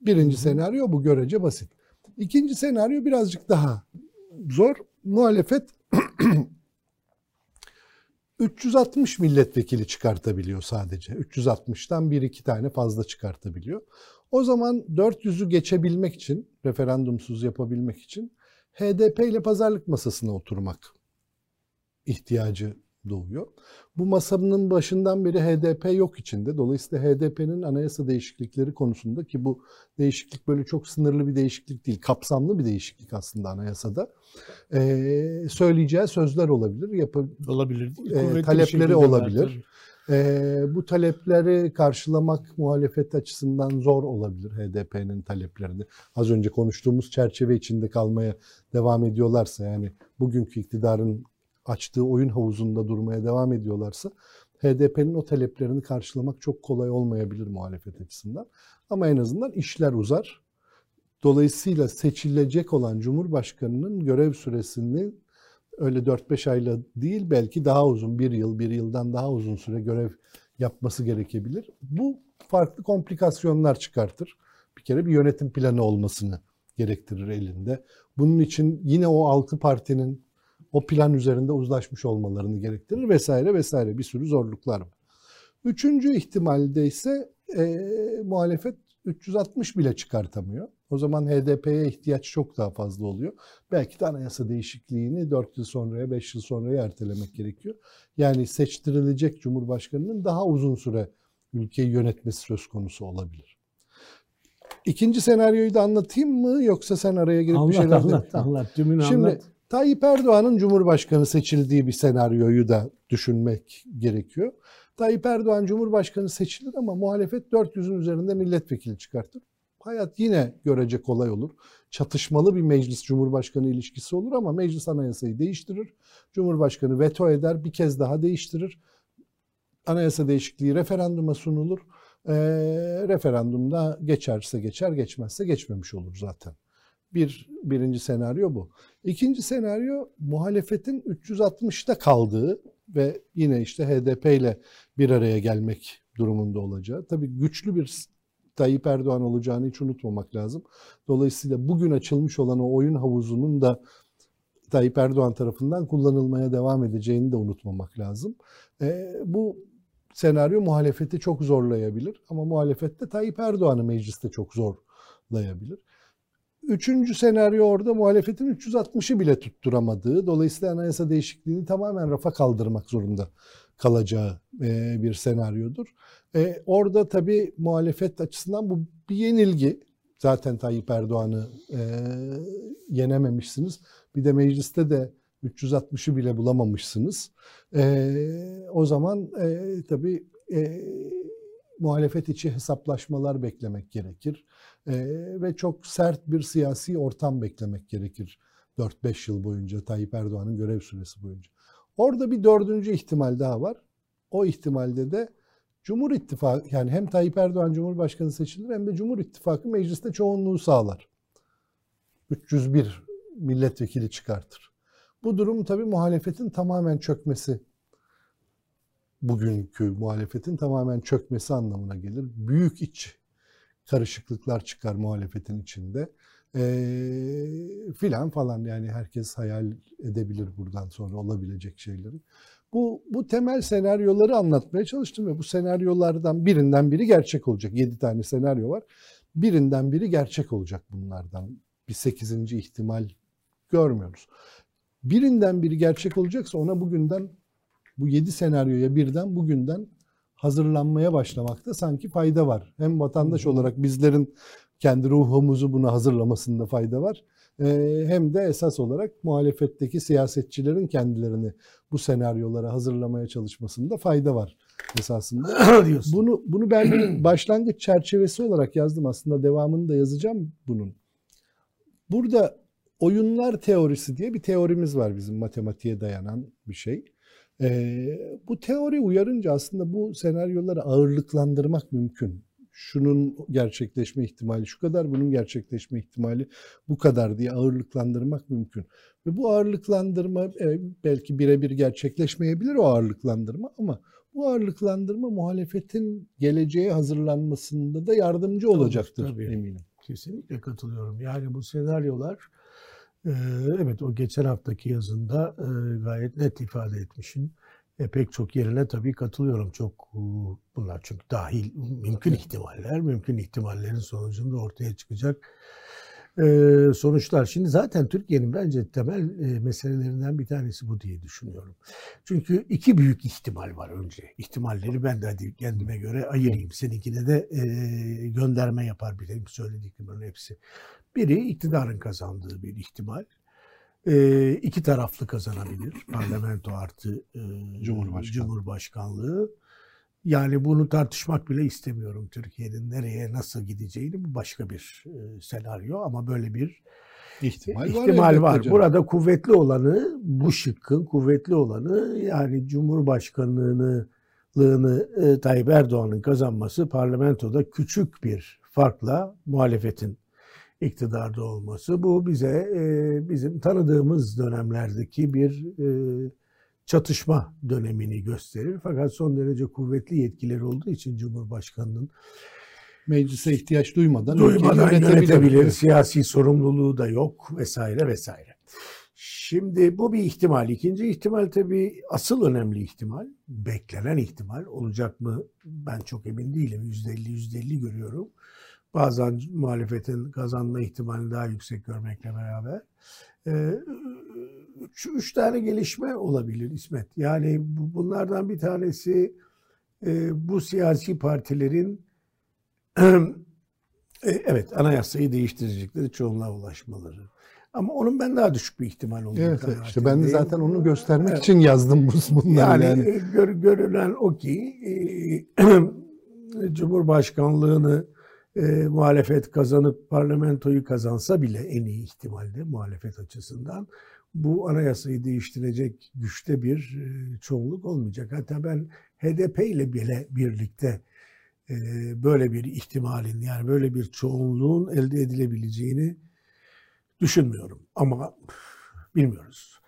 Birinci senaryo bu görece basit. İkinci senaryo birazcık daha zor. Muhalefet 360 milletvekili çıkartabiliyor sadece. 360'tan bir iki tane fazla çıkartabiliyor. O zaman 400'ü geçebilmek için, referandumsuz yapabilmek için HDP ile pazarlık masasına oturmak ihtiyacı doğuyor. Bu masanın başından beri HDP yok içinde. Dolayısıyla HDP'nin anayasa değişiklikleri konusunda ki bu değişiklik böyle çok sınırlı bir değişiklik değil, kapsamlı bir değişiklik aslında anayasada. Ee, söyleyeceği sözler olabilir, yapı, olabilir. e, talepleri olabilir. Ee, bu talepleri karşılamak muhalefet açısından zor olabilir HDP'nin taleplerini. Az önce konuştuğumuz çerçeve içinde kalmaya devam ediyorlarsa yani bugünkü iktidarın açtığı oyun havuzunda durmaya devam ediyorlarsa HDP'nin o taleplerini karşılamak çok kolay olmayabilir muhalefet açısından. Ama en azından işler uzar. Dolayısıyla seçilecek olan Cumhurbaşkanı'nın görev süresini öyle 4-5 ayla değil belki daha uzun bir yıl, bir yıldan daha uzun süre görev yapması gerekebilir. Bu farklı komplikasyonlar çıkartır. Bir kere bir yönetim planı olmasını gerektirir elinde. Bunun için yine o altı partinin o plan üzerinde uzlaşmış olmalarını gerektirir vesaire vesaire bir sürü zorluklar var. Üçüncü ihtimalde ise e, muhalefet 360 bile çıkartamıyor. O zaman HDP'ye ihtiyaç çok daha fazla oluyor. Belki de anayasa değişikliğini 4 yıl sonraya, 5 yıl sonraya ertelemek gerekiyor. Yani seçtirilecek Cumhurbaşkanı'nın daha uzun süre ülkeyi yönetmesi söz konusu olabilir. İkinci senaryoyu da anlatayım mı yoksa sen araya girip bir Anlat şeyler de- anlat Tamam. anlat. Şimdi anlat. Tayyip Erdoğan'ın Cumhurbaşkanı seçildiği bir senaryoyu da düşünmek gerekiyor. Tayyip Erdoğan Cumhurbaşkanı seçilir ama muhalefet 400'ün üzerinde milletvekili çıkartır. Hayat yine görece kolay olur. Çatışmalı bir meclis Cumhurbaşkanı ilişkisi olur ama meclis anayasayı değiştirir. Cumhurbaşkanı veto eder, bir kez daha değiştirir. Anayasa değişikliği referanduma sunulur. Ee, referandumda geçerse geçer, geçmezse geçmemiş olur zaten. Bir birinci senaryo bu. İkinci senaryo muhalefetin 360'ta kaldığı ve yine işte HDP ile bir araya gelmek durumunda olacağı. Tabii güçlü bir Tayyip Erdoğan olacağını hiç unutmamak lazım. Dolayısıyla bugün açılmış olan o oyun havuzunun da Tayyip Erdoğan tarafından kullanılmaya devam edeceğini de unutmamak lazım. Ee, bu senaryo muhalefeti çok zorlayabilir ama muhalefet de Tayyip Erdoğan'ı mecliste çok zorlayabilir. Üçüncü senaryo orada muhalefetin 360'ı bile tutturamadığı, dolayısıyla anayasa değişikliğini tamamen rafa kaldırmak zorunda kalacağı e, bir senaryodur. E, orada tabii muhalefet açısından bu bir yenilgi. Zaten Tayyip Erdoğan'ı e, yenememişsiniz. Bir de mecliste de 360'ı bile bulamamışsınız. O zaman tabii muhalefet içi hesaplaşmalar beklemek gerekir. E, ve çok sert bir siyasi ortam beklemek gerekir 4-5 yıl boyunca Tayyip Erdoğan'ın görev süresi boyunca. Orada bir dördüncü ihtimal daha var. O ihtimalde de Cumhur İttifakı yani hem Tayyip Erdoğan Cumhurbaşkanı seçilir hem de Cumhur İttifakı mecliste çoğunluğu sağlar. 301 milletvekili çıkartır. Bu durum tabii muhalefetin tamamen çökmesi bugünkü muhalefetin tamamen çökmesi anlamına gelir. Büyük iç karışıklıklar çıkar muhalefetin içinde. Ee, filan falan yani herkes hayal edebilir buradan sonra olabilecek şeyleri. Bu, bu temel senaryoları anlatmaya çalıştım ve bu senaryolardan birinden biri gerçek olacak. Yedi tane senaryo var. Birinden biri gerçek olacak bunlardan. Bir sekizinci ihtimal görmüyoruz. Birinden biri gerçek olacaksa ona bugünden bu yedi senaryoya birden bugünden hazırlanmaya başlamakta sanki fayda var. Hem vatandaş olarak bizlerin kendi ruhumuzu buna hazırlamasında fayda var. Ee, hem de esas olarak muhalefetteki siyasetçilerin kendilerini bu senaryolara hazırlamaya çalışmasında fayda var esasında. bunu bunu ben başlangıç çerçevesi olarak yazdım aslında devamını da yazacağım bunun. Burada oyunlar teorisi diye bir teorimiz var bizim matematiğe dayanan bir şey. Ee, bu teori uyarınca aslında bu senaryoları ağırlıklandırmak mümkün. Şunun gerçekleşme ihtimali şu kadar, bunun gerçekleşme ihtimali bu kadar diye ağırlıklandırmak mümkün. Ve bu ağırlıklandırma e, belki birebir gerçekleşmeyebilir o ağırlıklandırma ama bu ağırlıklandırma muhalefetin geleceğe hazırlanmasında da yardımcı olacaktır tabii, eminim. Kesinlikle katılıyorum. Yani bu senaryolar evet o geçen haftaki yazında gayet net ifade etmişim. E, pek çok yerine tabii katılıyorum. Çok bunlar çünkü dahil mümkün ihtimaller, mümkün ihtimallerin sonucunda ortaya çıkacak sonuçlar. Şimdi zaten Türkiye'nin bence temel meselelerinden bir tanesi bu diye düşünüyorum. Çünkü iki büyük ihtimal var önce. İhtimalleri ben de hadi kendime göre ayırayım. Seninkine de gönderme yapar bileyim söylediklerimin hepsi. Biri iktidarın kazandığı bir ihtimal. E, iki taraflı kazanabilir. Parlamento artı e, Cumhurbaşkanlığı. Cumhurbaşkanlığı. Yani bunu tartışmak bile istemiyorum Türkiye'nin nereye nasıl gideceğini bu başka bir e, senaryo ama böyle bir ihtimal, ihtimal var. var. Burada kuvvetli olanı bu şıkkın kuvvetli olanı yani Cumhurbaşkanlığını e, Tayyip Erdoğan'ın kazanması parlamentoda küçük bir farkla muhalefetin iktidarda olması. Bu bize e, bizim tanıdığımız dönemlerdeki bir e, çatışma dönemini gösterir. Fakat son derece kuvvetli yetkileri olduğu için Cumhurbaşkanı'nın meclise ihtiyaç duymadan, duymadan yönetebilir. Siyasi sorumluluğu da yok vesaire vesaire. Şimdi bu bir ihtimal. İkinci ihtimal tabii asıl önemli ihtimal, beklenen ihtimal. Olacak mı ben çok emin değilim. %50 %50 görüyorum. Bazen muhalefetin kazanma ihtimalini daha yüksek görmekle beraber. Ee, üç, üç tane gelişme olabilir İsmet. Yani bunlardan bir tanesi e, bu siyasi partilerin e, evet anayasayı değiştirecekleri çoğunluğa ulaşmaları. Ama onun ben daha düşük bir ihtimal olduğunu Evet işte ben de zaten onu göstermek evet. için yazdım bunları. Yani, yani. Gör, görülen o ki e, Cumhurbaşkanlığını e, muhalefet kazanıp parlamentoyu kazansa bile en iyi ihtimalle muhalefet açısından bu anayasayı değiştirecek güçte bir e, çoğunluk olmayacak. Hatta ben HDP ile bile birlikte e, böyle bir ihtimalin yani böyle bir çoğunluğun elde edilebileceğini düşünmüyorum. Ama bilmiyoruz.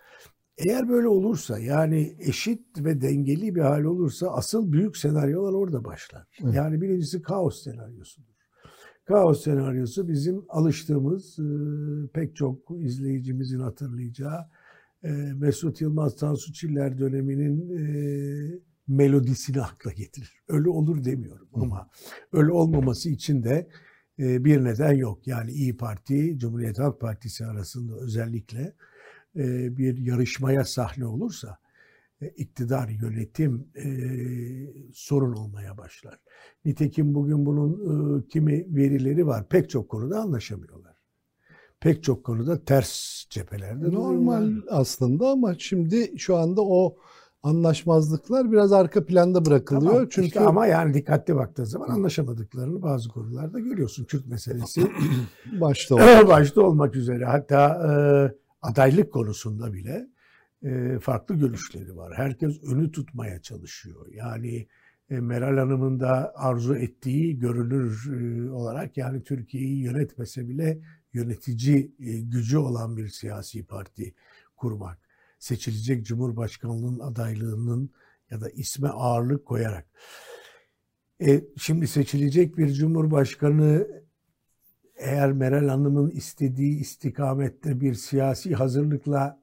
Eğer böyle olursa yani eşit ve dengeli bir hal olursa asıl büyük senaryolar orada başlar. Yani birincisi kaos senaryosudur. Kaos senaryosu bizim alıştığımız e, pek çok izleyicimizin hatırlayacağı e, Mesut Yılmaz Tansu Çiller döneminin e, melodisini akla getirir. Öyle olur demiyorum ama öyle olmaması için de bir neden yok. Yani İyi Parti, Cumhuriyet Halk Partisi arasında özellikle bir yarışmaya sahne olursa iktidar, yönetim e, sorun olmaya başlar. Nitekim bugün bunun e, kimi verileri var. Pek çok konuda anlaşamıyorlar. Pek çok konuda ters cephelerde. Normal duruyorlar. aslında ama şimdi şu anda o anlaşmazlıklar biraz arka planda bırakılıyor. Tamam, Çünkü işte ama yani dikkatli baktığın zaman anlaşamadıklarını bazı konularda görüyorsun. Kürt meselesi başta olmak, başta olmak üzere. Hatta e, adaylık konusunda bile e, farklı görüşleri var. Herkes önü tutmaya çalışıyor. Yani e, Meral Hanım'ın da arzu ettiği görünür e, olarak yani Türkiye'yi yönetmese bile yönetici gücü olan bir siyasi parti kurmak. Seçilecek Cumhurbaşkanlığının adaylığının ya da isme ağırlık koyarak. E, şimdi seçilecek bir cumhurbaşkanı eğer Meral Hanım'ın istediği istikamette bir siyasi hazırlıkla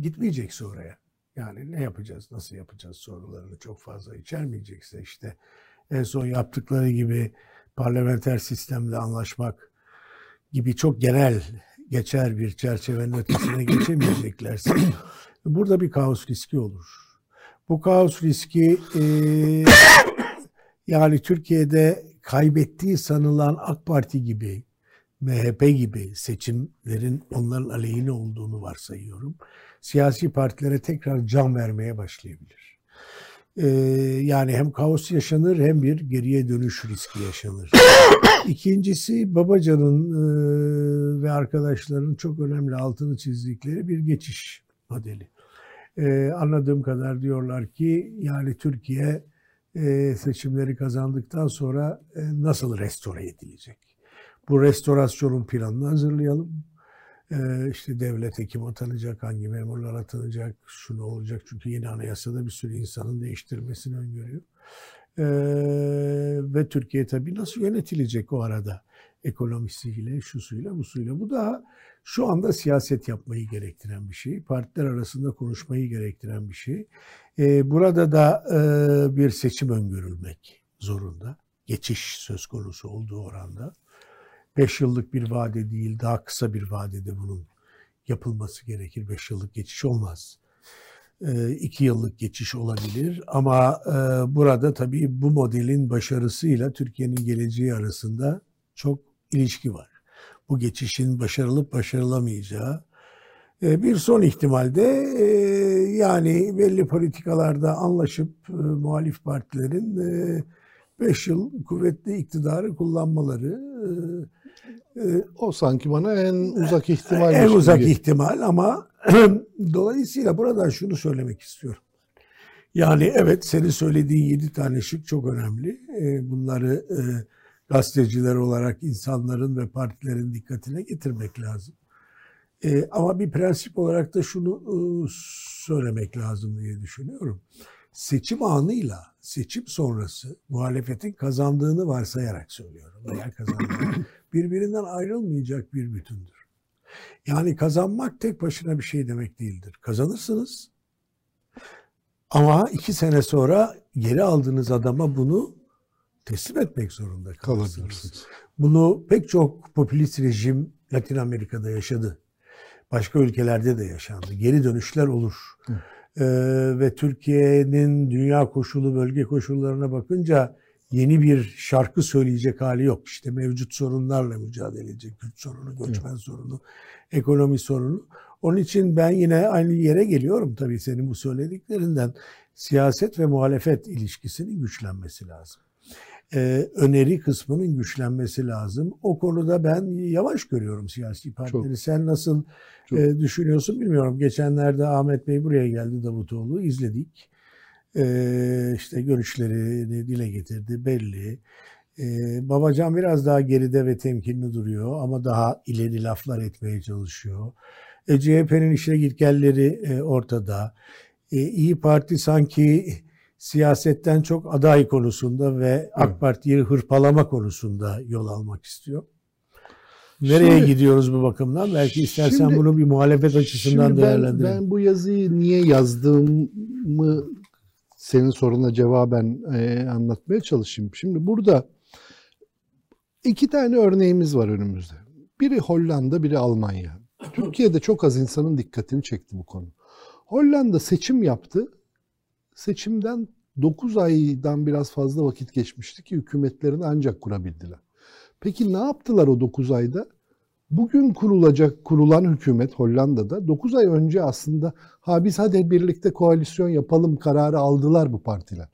gitmeyecekse oraya. Yani ne yapacağız, nasıl yapacağız sorularını çok fazla içermeyecekse işte en son yaptıkları gibi parlamenter sistemle anlaşmak gibi çok genel geçer bir çerçevenin ötesine geçemeyeceklerse burada bir kaos riski olur. Bu kaos riski e, yani Türkiye'de kaybettiği sanılan AK Parti gibi, MHP gibi seçimlerin onların aleyhine olduğunu varsayıyorum. Siyasi partilere tekrar can vermeye başlayabilir. Ee, yani hem kaos yaşanır hem bir geriye dönüş riski yaşanır. İkincisi Babacan'ın e, ve arkadaşlarının çok önemli altını çizdikleri bir geçiş modeli. Ee, anladığım kadar diyorlar ki yani Türkiye e, seçimleri kazandıktan sonra e, nasıl restore edilecek? Bu restorasyonun planını hazırlayalım. E, işte devlete kim atanacak, hangi memurlar atanacak, şu ne olacak? Çünkü yeni anayasada bir sürü insanın değiştirmesini öngörüyor. E, ve Türkiye tabii nasıl yönetilecek o arada? Ekonomisiyle, şusuyla, busuyla. Bu da şu anda siyaset yapmayı gerektiren bir şey. Partiler arasında konuşmayı gerektiren bir şey. Ee, burada da e, bir seçim öngörülmek zorunda. Geçiş söz konusu olduğu oranda. Beş yıllık bir vade değil, daha kısa bir vadede bunun yapılması gerekir. Beş yıllık geçiş olmaz. E, iki yıllık geçiş olabilir ama e, burada tabii bu modelin başarısıyla Türkiye'nin geleceği arasında çok ilişki var. Bu geçişin başarılıp başarılamayacağı. E, bir son ihtimalde e, yani belli politikalarda anlaşıp muhalif partilerin 5 yıl kuvvetli iktidarı kullanmaları o sanki bana en uzak ihtimal. En uzak gibi. ihtimal ama dolayısıyla buradan şunu söylemek istiyorum. Yani evet senin söylediğin yedi tane şık çok önemli. Bunları gazeteciler olarak insanların ve partilerin dikkatine getirmek lazım. E, ama bir prensip olarak da şunu e, söylemek lazım diye düşünüyorum. Seçim anıyla seçim sonrası muhalefetin kazandığını varsayarak söylüyorum. Eğer kazandığını birbirinden ayrılmayacak bir bütündür. Yani kazanmak tek başına bir şey demek değildir. Kazanırsınız ama iki sene sonra geri aldığınız adama bunu teslim etmek zorunda kalırsınız. Bunu pek çok popülist rejim Latin Amerika'da yaşadı. Başka ülkelerde de yaşandı. Geri dönüşler olur. Ee, ve Türkiye'nin dünya koşulu, bölge koşullarına bakınca yeni bir şarkı söyleyecek hali yok. İşte mevcut sorunlarla mücadele edecek. Kürt sorunu, göçmen Hı. sorunu, ekonomi sorunu. Onun için ben yine aynı yere geliyorum tabii senin bu söylediklerinden. Siyaset ve muhalefet ilişkisinin güçlenmesi lazım e, öneri kısmının güçlenmesi lazım. O konuda ben yavaş görüyorum siyasi partileri. Çok. Sen nasıl Çok. E, düşünüyorsun bilmiyorum. Geçenlerde Ahmet Bey buraya geldi Davutoğlu izledik. E, işte görüşlerini dile getirdi belli. E, Babacan biraz daha geride ve temkinli duruyor ama daha ileri laflar etmeye çalışıyor. E, CHP'nin işe gitgelleri e, ortada. E, İyi Parti sanki siyasetten çok aday konusunda ve AK Parti'yi hırpalama konusunda yol almak istiyor. Nereye şimdi, gidiyoruz bu bakımdan? Belki istersen şimdi, bunu bir muhalefet açısından şimdi değerlendirelim. Ben, ben bu yazıyı niye yazdığımı senin soruna cevaben e, anlatmaya çalışayım. Şimdi burada iki tane örneğimiz var önümüzde. Biri Hollanda, biri Almanya. Türkiye'de çok az insanın dikkatini çekti bu konu. Hollanda seçim yaptı seçimden 9 aydan biraz fazla vakit geçmişti ki hükümetlerini ancak kurabildiler. Peki ne yaptılar o 9 ayda? Bugün kurulacak kurulan hükümet Hollanda'da 9 ay önce aslında ha biz hadi birlikte koalisyon yapalım kararı aldılar bu partiler.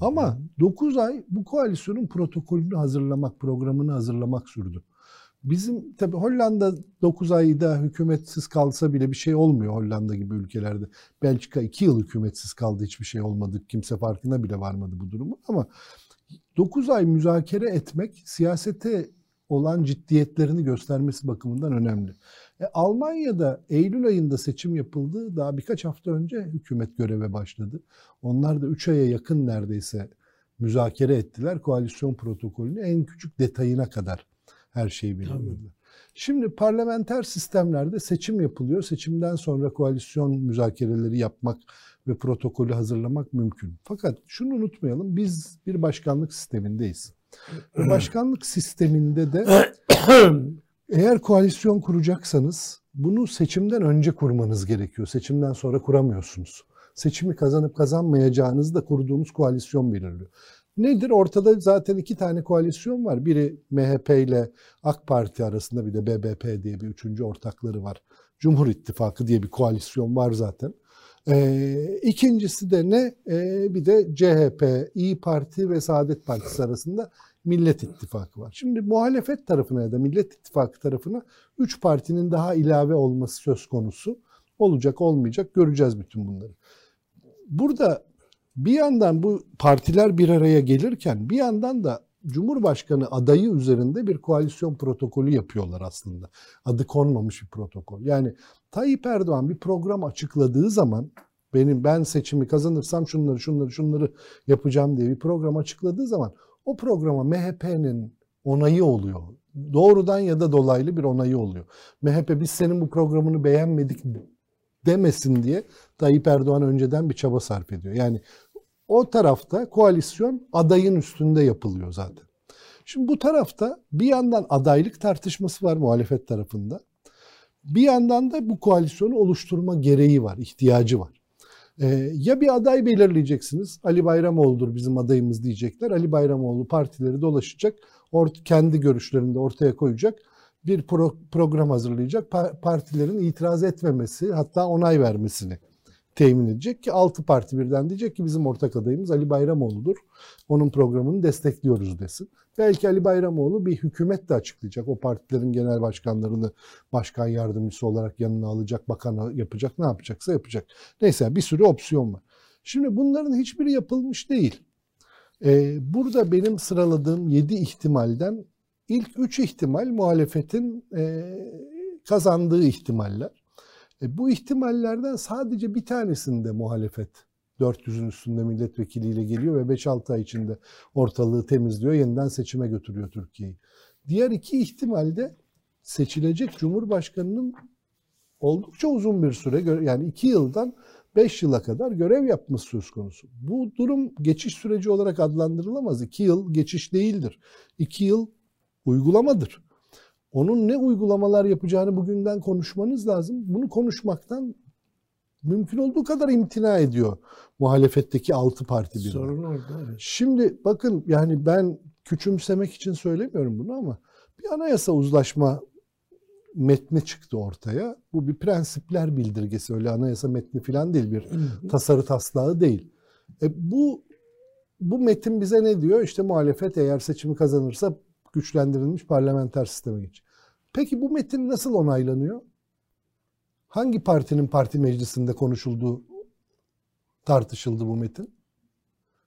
Ama 9 ay bu koalisyonun protokolünü hazırlamak, programını hazırlamak sürdü. Bizim tabi Hollanda 9 ayda hükümetsiz kalsa bile bir şey olmuyor Hollanda gibi ülkelerde. Belçika 2 yıl hükümetsiz kaldı hiçbir şey olmadı. Kimse farkına bile varmadı bu durumu ama 9 ay müzakere etmek siyasete olan ciddiyetlerini göstermesi bakımından önemli. E, Almanya'da Eylül ayında seçim yapıldı. Daha birkaç hafta önce hükümet göreve başladı. Onlar da 3 aya yakın neredeyse müzakere ettiler. Koalisyon protokolünü en küçük detayına kadar her şeyi belirlediler. Şimdi parlamenter sistemlerde seçim yapılıyor. Seçimden sonra koalisyon müzakereleri yapmak ve protokolü hazırlamak mümkün. Fakat şunu unutmayalım biz bir başkanlık sistemindeyiz. Başkanlık sisteminde de eğer koalisyon kuracaksanız bunu seçimden önce kurmanız gerekiyor. Seçimden sonra kuramıyorsunuz. Seçimi kazanıp kazanmayacağınızı da kurduğunuz koalisyon belirliyor. Nedir? Ortada zaten iki tane koalisyon var. Biri MHP ile AK Parti arasında bir de BBP diye bir üçüncü ortakları var. Cumhur İttifakı diye bir koalisyon var zaten. Ee, ikincisi de ne? Ee, bir de CHP, İyi Parti ve Saadet Partisi arasında Millet İttifakı var. Şimdi muhalefet tarafına ya da Millet İttifakı tarafına üç partinin daha ilave olması söz konusu. Olacak olmayacak göreceğiz bütün bunları. Burada bir yandan bu partiler bir araya gelirken bir yandan da Cumhurbaşkanı adayı üzerinde bir koalisyon protokolü yapıyorlar aslında. Adı konmamış bir protokol. Yani Tayyip Erdoğan bir program açıkladığı zaman benim ben seçimi kazanırsam şunları şunları şunları yapacağım diye bir program açıkladığı zaman o programa MHP'nin onayı oluyor. Doğrudan ya da dolaylı bir onayı oluyor. MHP biz senin bu programını beğenmedik demesin diye Tayyip Erdoğan önceden bir çaba sarf ediyor. Yani o tarafta koalisyon adayın üstünde yapılıyor zaten. Şimdi bu tarafta bir yandan adaylık tartışması var muhalefet tarafında. Bir yandan da bu koalisyonu oluşturma gereği var, ihtiyacı var. Ee, ya bir aday belirleyeceksiniz. Ali Bayramoğlu'dur bizim adayımız diyecekler. Ali Bayramoğlu partileri dolaşacak. Kendi görüşlerini de ortaya koyacak. Bir pro program hazırlayacak. Pa partilerin itiraz etmemesi hatta onay vermesini temin edecek ki 6 parti birden diyecek ki bizim ortak adayımız Ali Bayramoğlu'dur. Onun programını destekliyoruz desin. Belki Ali Bayramoğlu bir hükümet de açıklayacak. O partilerin genel başkanlarını başkan yardımcısı olarak yanına alacak, bakan yapacak, ne yapacaksa yapacak. Neyse bir sürü opsiyon var. Şimdi bunların hiçbiri yapılmış değil. Ee, burada benim sıraladığım 7 ihtimalden ilk 3 ihtimal muhalefetin e, kazandığı ihtimaller. E, bu ihtimallerden sadece bir tanesinde muhalefet 400'ün üstünde milletvekiliyle geliyor ve 5-6 ay içinde ortalığı temizliyor, yeniden seçime götürüyor Türkiye'yi. Diğer iki ihtimalde seçilecek Cumhurbaşkanı'nın oldukça uzun bir süre yani 2 yıldan 5 yıla kadar görev yapması söz konusu. Bu durum geçiş süreci olarak adlandırılamaz. 2 yıl geçiş değildir. 2 yıl uygulamadır. Onun ne uygulamalar yapacağını bugünden konuşmanız lazım. Bunu konuşmaktan mümkün olduğu kadar imtina ediyor muhalefetteki altı parti bir. Sorun orada. Evet. Şimdi bakın yani ben küçümsemek için söylemiyorum bunu ama bir anayasa uzlaşma metni çıktı ortaya. Bu bir prensipler bildirgesi öyle anayasa metni falan değil bir tasarı taslağı değil. E bu bu metin bize ne diyor? İşte muhalefet eğer seçimi kazanırsa güçlendirilmiş parlamenter sisteme geç. Peki bu metin nasıl onaylanıyor? Hangi partinin parti meclisinde konuşulduğu tartışıldı bu metin?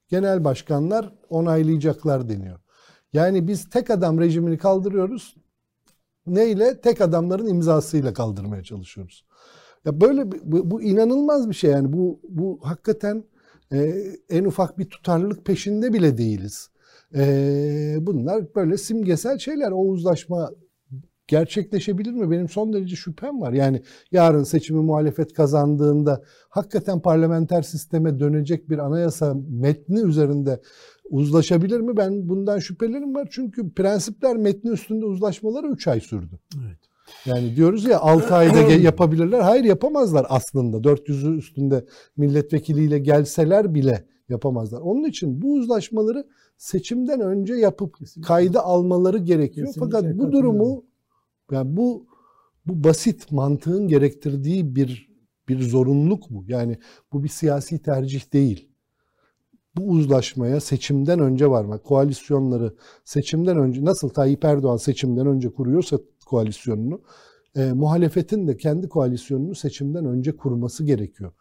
Genel başkanlar onaylayacaklar deniyor. Yani biz tek adam rejimini kaldırıyoruz. Neyle? Tek adamların imzasıyla kaldırmaya çalışıyoruz. Ya böyle bu, bu inanılmaz bir şey yani bu bu hakikaten e, en ufak bir tutarlılık peşinde bile değiliz. E, bunlar böyle simgesel şeyler. O uzlaşma gerçekleşebilir mi? Benim son derece şüphem var. Yani yarın seçimi muhalefet kazandığında hakikaten parlamenter sisteme dönecek bir anayasa metni üzerinde uzlaşabilir mi? Ben bundan şüphelerim var. Çünkü prensipler metni üstünde uzlaşmaları 3 ay sürdü. Evet. Yani diyoruz ya 6 ayda yapabilirler. Hayır yapamazlar aslında. 400'ü üstünde milletvekiliyle gelseler bile yapamazlar. Onun için bu uzlaşmaları seçimden önce yapıp kayda almaları gerekiyor. Kesinlikle Fakat bu durumu yani bu bu basit mantığın gerektirdiği bir bir zorunluluk bu. Yani bu bir siyasi tercih değil. Bu uzlaşmaya seçimden önce varmak, koalisyonları seçimden önce nasıl Tayyip Erdoğan seçimden önce kuruyorsa koalisyonunu, e, muhalefetin de kendi koalisyonunu seçimden önce kurması gerekiyor.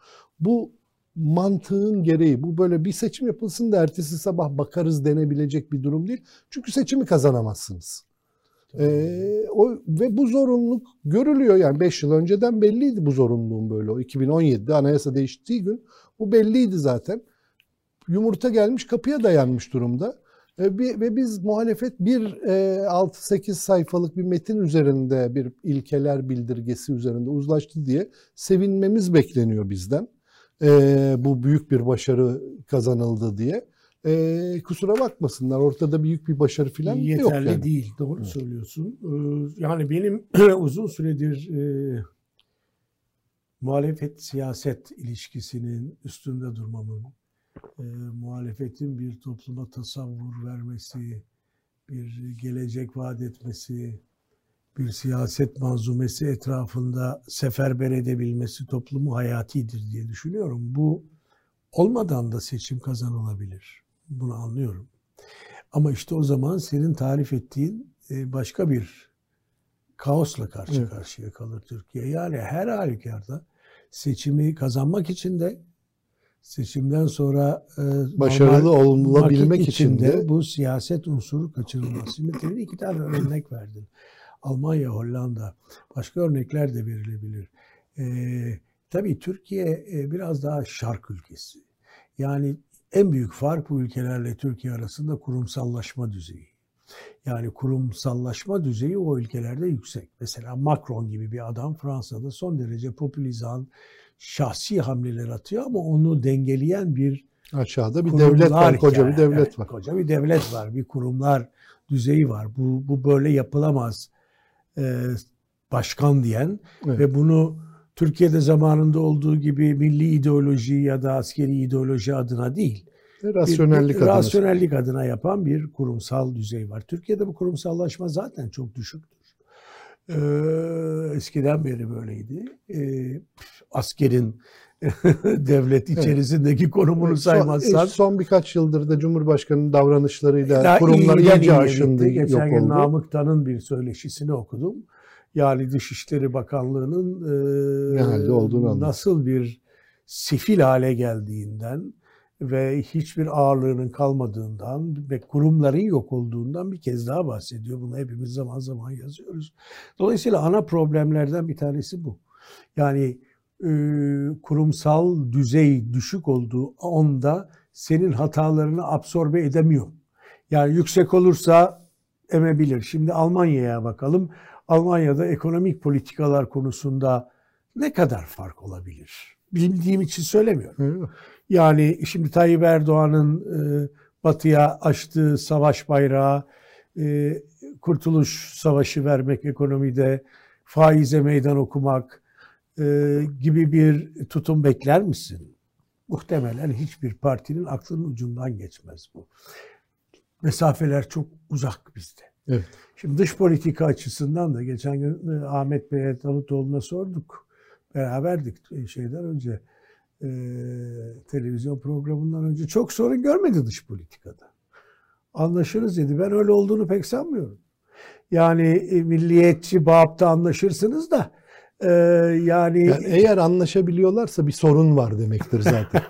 Bu mantığın gereği. Bu böyle bir seçim yapılsın da ertesi sabah bakarız denebilecek bir durum değil. Çünkü seçimi kazanamazsınız. Ee, o ve bu zorunluluk görülüyor yani 5 yıl önceden belliydi bu zorunluluğun böyle. O 2017'de anayasa değiştiği gün bu belliydi zaten. Yumurta gelmiş kapıya dayanmış durumda. E, ve biz muhalefet bir e, 6-8 sayfalık bir metin üzerinde bir ilkeler bildirgesi üzerinde uzlaştı diye sevinmemiz bekleniyor bizden. E, bu büyük bir başarı kazanıldı diye. E, kusura bakmasınlar ortada büyük bir başarı falan Yeterli yok. Yeterli yani. değil doğru evet. söylüyorsun. Ee, yani benim uzun süredir e, muhalefet siyaset ilişkisinin üstünde durmamın e, muhalefetin bir topluma tasavvur vermesi, bir gelecek vaat etmesi, bir siyaset manzumesi etrafında seferber edebilmesi toplumu hayatidir diye düşünüyorum. Bu olmadan da seçim kazanılabilir. Bunu anlıyorum. Ama işte o zaman senin tarif ettiğin e, başka bir kaosla karşı evet. karşıya kalır Türkiye. Yani her halükarda seçimi kazanmak için de seçimden sonra e, başarılı olabilmek için de bu siyaset unsuru kaçırılmaz. Şimdi iki tane örnek verdin. Almanya, Hollanda. Başka örnekler de verilebilir. E, tabii Türkiye e, biraz daha şark ülkesi. Yani en büyük fark bu ülkelerle Türkiye arasında kurumsallaşma düzeyi. Yani kurumsallaşma düzeyi o ülkelerde yüksek. Mesela Macron gibi bir adam Fransa'da son derece popülizan, şahsi hamleler atıyor ama onu dengeleyen bir aşağıda bir devlet var, koca yani. bir devlet evet, var. Koca bir devlet var, bir kurumlar düzeyi var. Bu bu böyle yapılamaz. Ee, başkan diyen evet. ve bunu Türkiye'de zamanında olduğu gibi milli ideoloji ya da askeri ideoloji adına değil. Rasyonellik, bir, bir, adına. rasyonellik adına yapan bir kurumsal düzey var. Türkiye'de bu kurumsallaşma zaten çok düşüktür. Ee, eskiden beri böyleydi. Ee, askerin devlet içerisindeki evet. konumunu saymazsan. Son birkaç yıldır da Cumhurbaşkanı'nın davranışlarıyla kurumlar iyice aşındı, Geçen gün Namık Tan'ın bir söyleşisini okudum. Yani Dışişleri Bakanlığı'nın e, olduğunu nasıl bir sifil hale geldiğinden ve hiçbir ağırlığının kalmadığından ve kurumların yok olduğundan bir kez daha bahsediyor. Bunu hepimiz zaman zaman yazıyoruz. Dolayısıyla ana problemlerden bir tanesi bu. Yani e, kurumsal düzey düşük olduğu onda senin hatalarını absorbe edemiyor. Yani yüksek olursa emebilir. Şimdi Almanya'ya bakalım. Almanya'da ekonomik politikalar konusunda ne kadar fark olabilir? Bildiğim için söylemiyorum. Yani şimdi Tayyip Erdoğan'ın batıya açtığı savaş bayrağı, kurtuluş savaşı vermek ekonomide, faize meydan okumak e, gibi bir tutum bekler misin? Muhtemelen hiçbir partinin aklının ucundan geçmez bu. Mesafeler çok uzak bizde. Evet. Şimdi dış politika açısından da geçen gün e, Ahmet Bey'e Davutoğlu'na sorduk. Beraberdik e, şeyden önce e, televizyon programından önce çok sorun görmedi dış politikada. Anlaşırız dedi. Ben öyle olduğunu pek sanmıyorum. Yani e, milliyetçi bağıpta anlaşırsınız da e, yani, yani eğer anlaşabiliyorlarsa bir sorun var demektir zaten.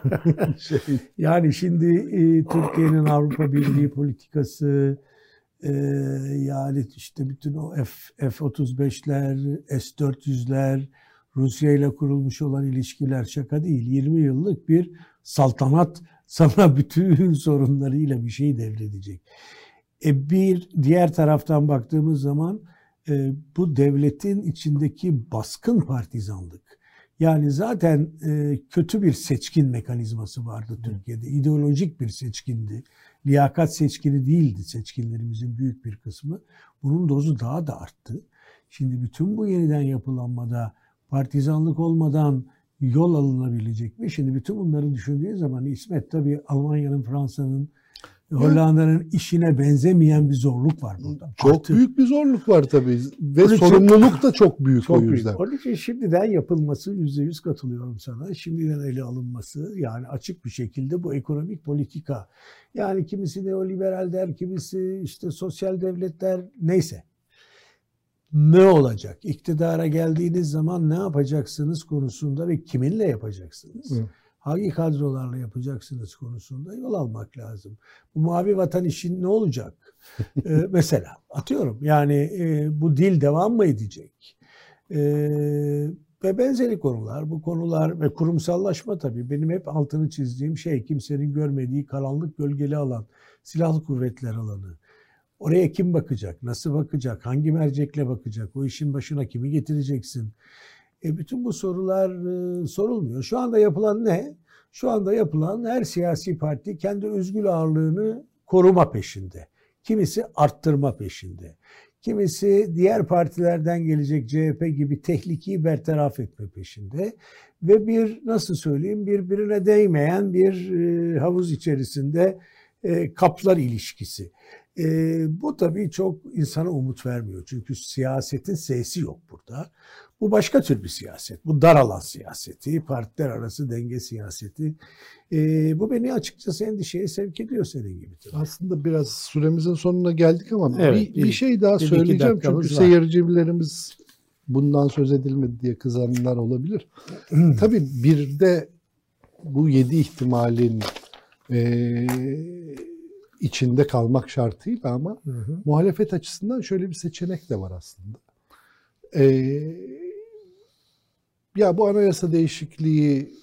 şey. Yani şimdi e, Türkiye'nin Avrupa Birliği politikası e, yani işte bütün o F, F-35'ler, S-400'ler, Rusya ile kurulmuş olan ilişkiler şaka değil. 20 yıllık bir saltanat sana bütün sorunlarıyla bir şey devredecek. E bir diğer taraftan baktığımız zaman e, bu devletin içindeki baskın partizanlık. Yani zaten e, kötü bir seçkin mekanizması vardı Türkiye'de. İdeolojik bir seçkindi. Liyakat seçkini değildi seçkinlerimizin büyük bir kısmı. Bunun dozu daha da arttı. Şimdi bütün bu yeniden yapılanmada partizanlık olmadan yol alınabilecek mi? Şimdi bütün bunları düşündüğü zaman İsmet tabii Almanya'nın, Fransa'nın, Hollanda'nın işine benzemeyen bir zorluk var burada. Çok Artık, büyük bir zorluk var tabii ve sorumluluk da çok büyük çok o yüzden. Büyük. Onun için şimdiden yapılması yüzde yüz katılıyorum sana. Şimdiden ele alınması yani açık bir şekilde bu ekonomik politika. Yani kimisi neoliberal der, kimisi işte sosyal devletler neyse ne olacak? İktidara geldiğiniz zaman ne yapacaksınız konusunda ve kiminle yapacaksınız? Hı. Hangi kadrolarla yapacaksınız konusunda yol almak lazım. Bu mavi vatan işin ne olacak? ee, mesela atıyorum yani e, bu dil devam mı edecek? Ee, ve ve benzeri konular. Bu konular ve kurumsallaşma tabii benim hep altını çizdiğim şey kimsenin görmediği karanlık gölgeli alan, silahlı kuvvetler alanı. Oraya kim bakacak, nasıl bakacak, hangi mercekle bakacak, o işin başına kimi getireceksin? E bütün bu sorular e, sorulmuyor. Şu anda yapılan ne? Şu anda yapılan her siyasi parti kendi özgül ağırlığını koruma peşinde. Kimisi arttırma peşinde. Kimisi diğer partilerden gelecek CHP gibi tehlikeyi bertaraf etme peşinde. Ve bir nasıl söyleyeyim birbirine değmeyen bir e, havuz içerisinde e, kaplar ilişkisi. E, bu tabii çok insana umut vermiyor. Çünkü siyasetin sesi yok burada. Bu başka tür bir siyaset. Bu dar alan siyaseti, partiler arası denge siyaseti. E, bu beni açıkçası endişeye sevk ediyor senin gibi. Tabii. Aslında biraz süremizin sonuna geldik ama evet, bir, bir, şey daha bir, söyleyeceğim. Çünkü var. seyircilerimiz bundan söz edilmedi diye kızanlar olabilir. Tabii bir de bu yedi ihtimalin e, içinde kalmak şartıyla ama hı hı. muhalefet açısından şöyle bir seçenek de var aslında. E, ya bu anayasa değişikliği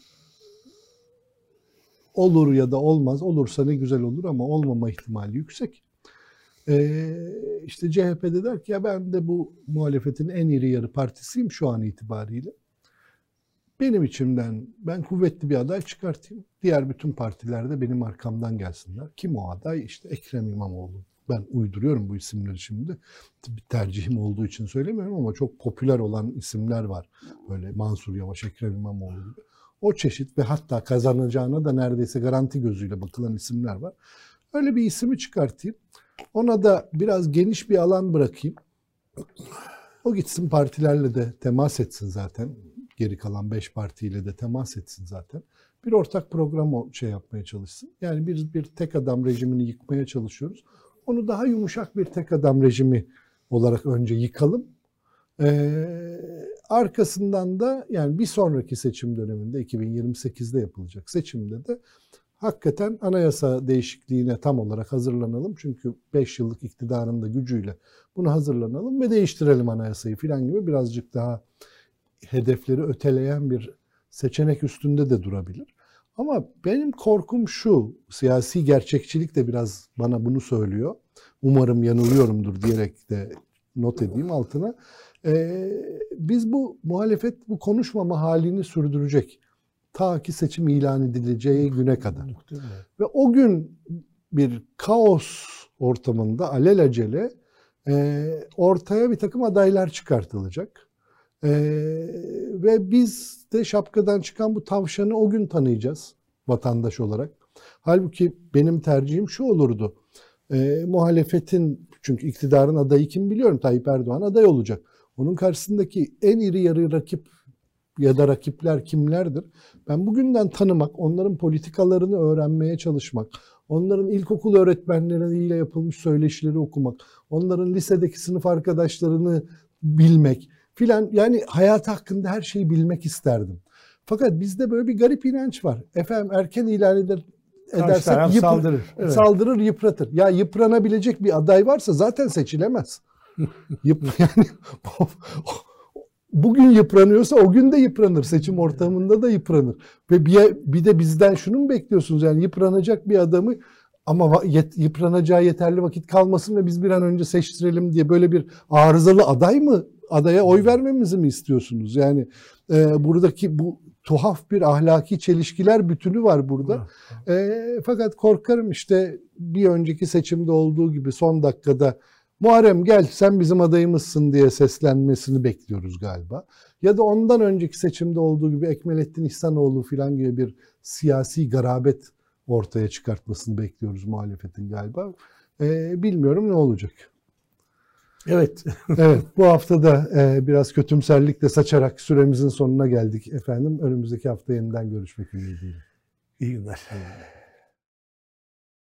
olur ya da olmaz. Olursa ne güzel olur ama olmama ihtimali yüksek. Ee, işte CHP'de der ki ya ben de bu muhalefetin en iri yarı partisiyim şu an itibariyle. Benim içimden ben kuvvetli bir aday çıkartayım. Diğer bütün partilerde benim arkamdan gelsinler. Kim o aday? İşte Ekrem İmamoğlu. Ben uyduruyorum bu isimleri şimdi. Bir tercihim olduğu için söylemiyorum ama çok popüler olan isimler var. Böyle Mansur Yavaş, Ekrem İmamoğlu gibi. O çeşit ve hatta kazanacağına da neredeyse garanti gözüyle bakılan isimler var. Öyle bir ismi çıkartayım. Ona da biraz geniş bir alan bırakayım. O gitsin partilerle de temas etsin zaten. Geri kalan beş partiyle de temas etsin zaten. Bir ortak program şey yapmaya çalışsın. Yani bir, bir tek adam rejimini yıkmaya çalışıyoruz. Onu daha yumuşak bir tek adam rejimi olarak önce yıkalım. Ee, arkasından da yani bir sonraki seçim döneminde 2028'de yapılacak seçimde de hakikaten anayasa değişikliğine tam olarak hazırlanalım. Çünkü 5 yıllık iktidarın da gücüyle bunu hazırlanalım ve değiştirelim anayasayı filan gibi birazcık daha hedefleri öteleyen bir seçenek üstünde de durabilir. Ama benim korkum şu, siyasi gerçekçilik de biraz bana bunu söylüyor. Umarım yanılıyorumdur diyerek de not edeyim altına. Ee, biz bu muhalefet bu konuşmama halini sürdürecek. Ta ki seçim ilan edileceği güne kadar. Ve o gün bir kaos ortamında alelacele e, ortaya bir takım adaylar çıkartılacak. E, ve biz de şapkadan çıkan bu tavşanı o gün tanıyacağız vatandaş olarak. Halbuki benim tercihim şu olurdu. E, muhalefetin çünkü iktidarın adayı kim biliyorum Tayyip Erdoğan aday olacak. Onun karşısındaki en iri yarı rakip ya da rakipler kimlerdir? Ben bugünden tanımak, onların politikalarını öğrenmeye çalışmak, onların ilkokul öğretmenleriyle yapılmış söyleşileri okumak, onların lisedeki sınıf arkadaşlarını bilmek filan yani hayat hakkında her şeyi bilmek isterdim. Fakat bizde böyle bir garip inanç var. Efendim erken ilan eder, edersek yıpr- saldırır. Evet. saldırır, yıpratır. Ya yıpranabilecek bir aday varsa zaten seçilemez. Yıp, yani bugün yıpranıyorsa o gün de yıpranır. Seçim ortamında da yıpranır. Ve bir, bir de bizden şunu mu bekliyorsunuz? Yani yıpranacak bir adamı ama yet, yıpranacağı yeterli vakit kalmasın ve biz bir an önce seçtirelim diye böyle bir arızalı aday mı adaya oy vermemizi mi istiyorsunuz? Yani e, buradaki bu tuhaf bir ahlaki çelişkiler bütünü var burada. E, fakat korkarım işte bir önceki seçimde olduğu gibi son dakikada Muharrem gel sen bizim adayımızsın diye seslenmesini bekliyoruz galiba. Ya da ondan önceki seçimde olduğu gibi Ekmelettin İhsanoğlu falan gibi bir siyasi garabet ortaya çıkartmasını bekliyoruz muhalefetin galiba. Ee, bilmiyorum ne olacak. Evet. evet bu hafta da e, biraz kötümserlikle saçarak süremizin sonuna geldik efendim. Önümüzdeki hafta yeniden görüşmek ümidiyle. İyi günler. İyi günler.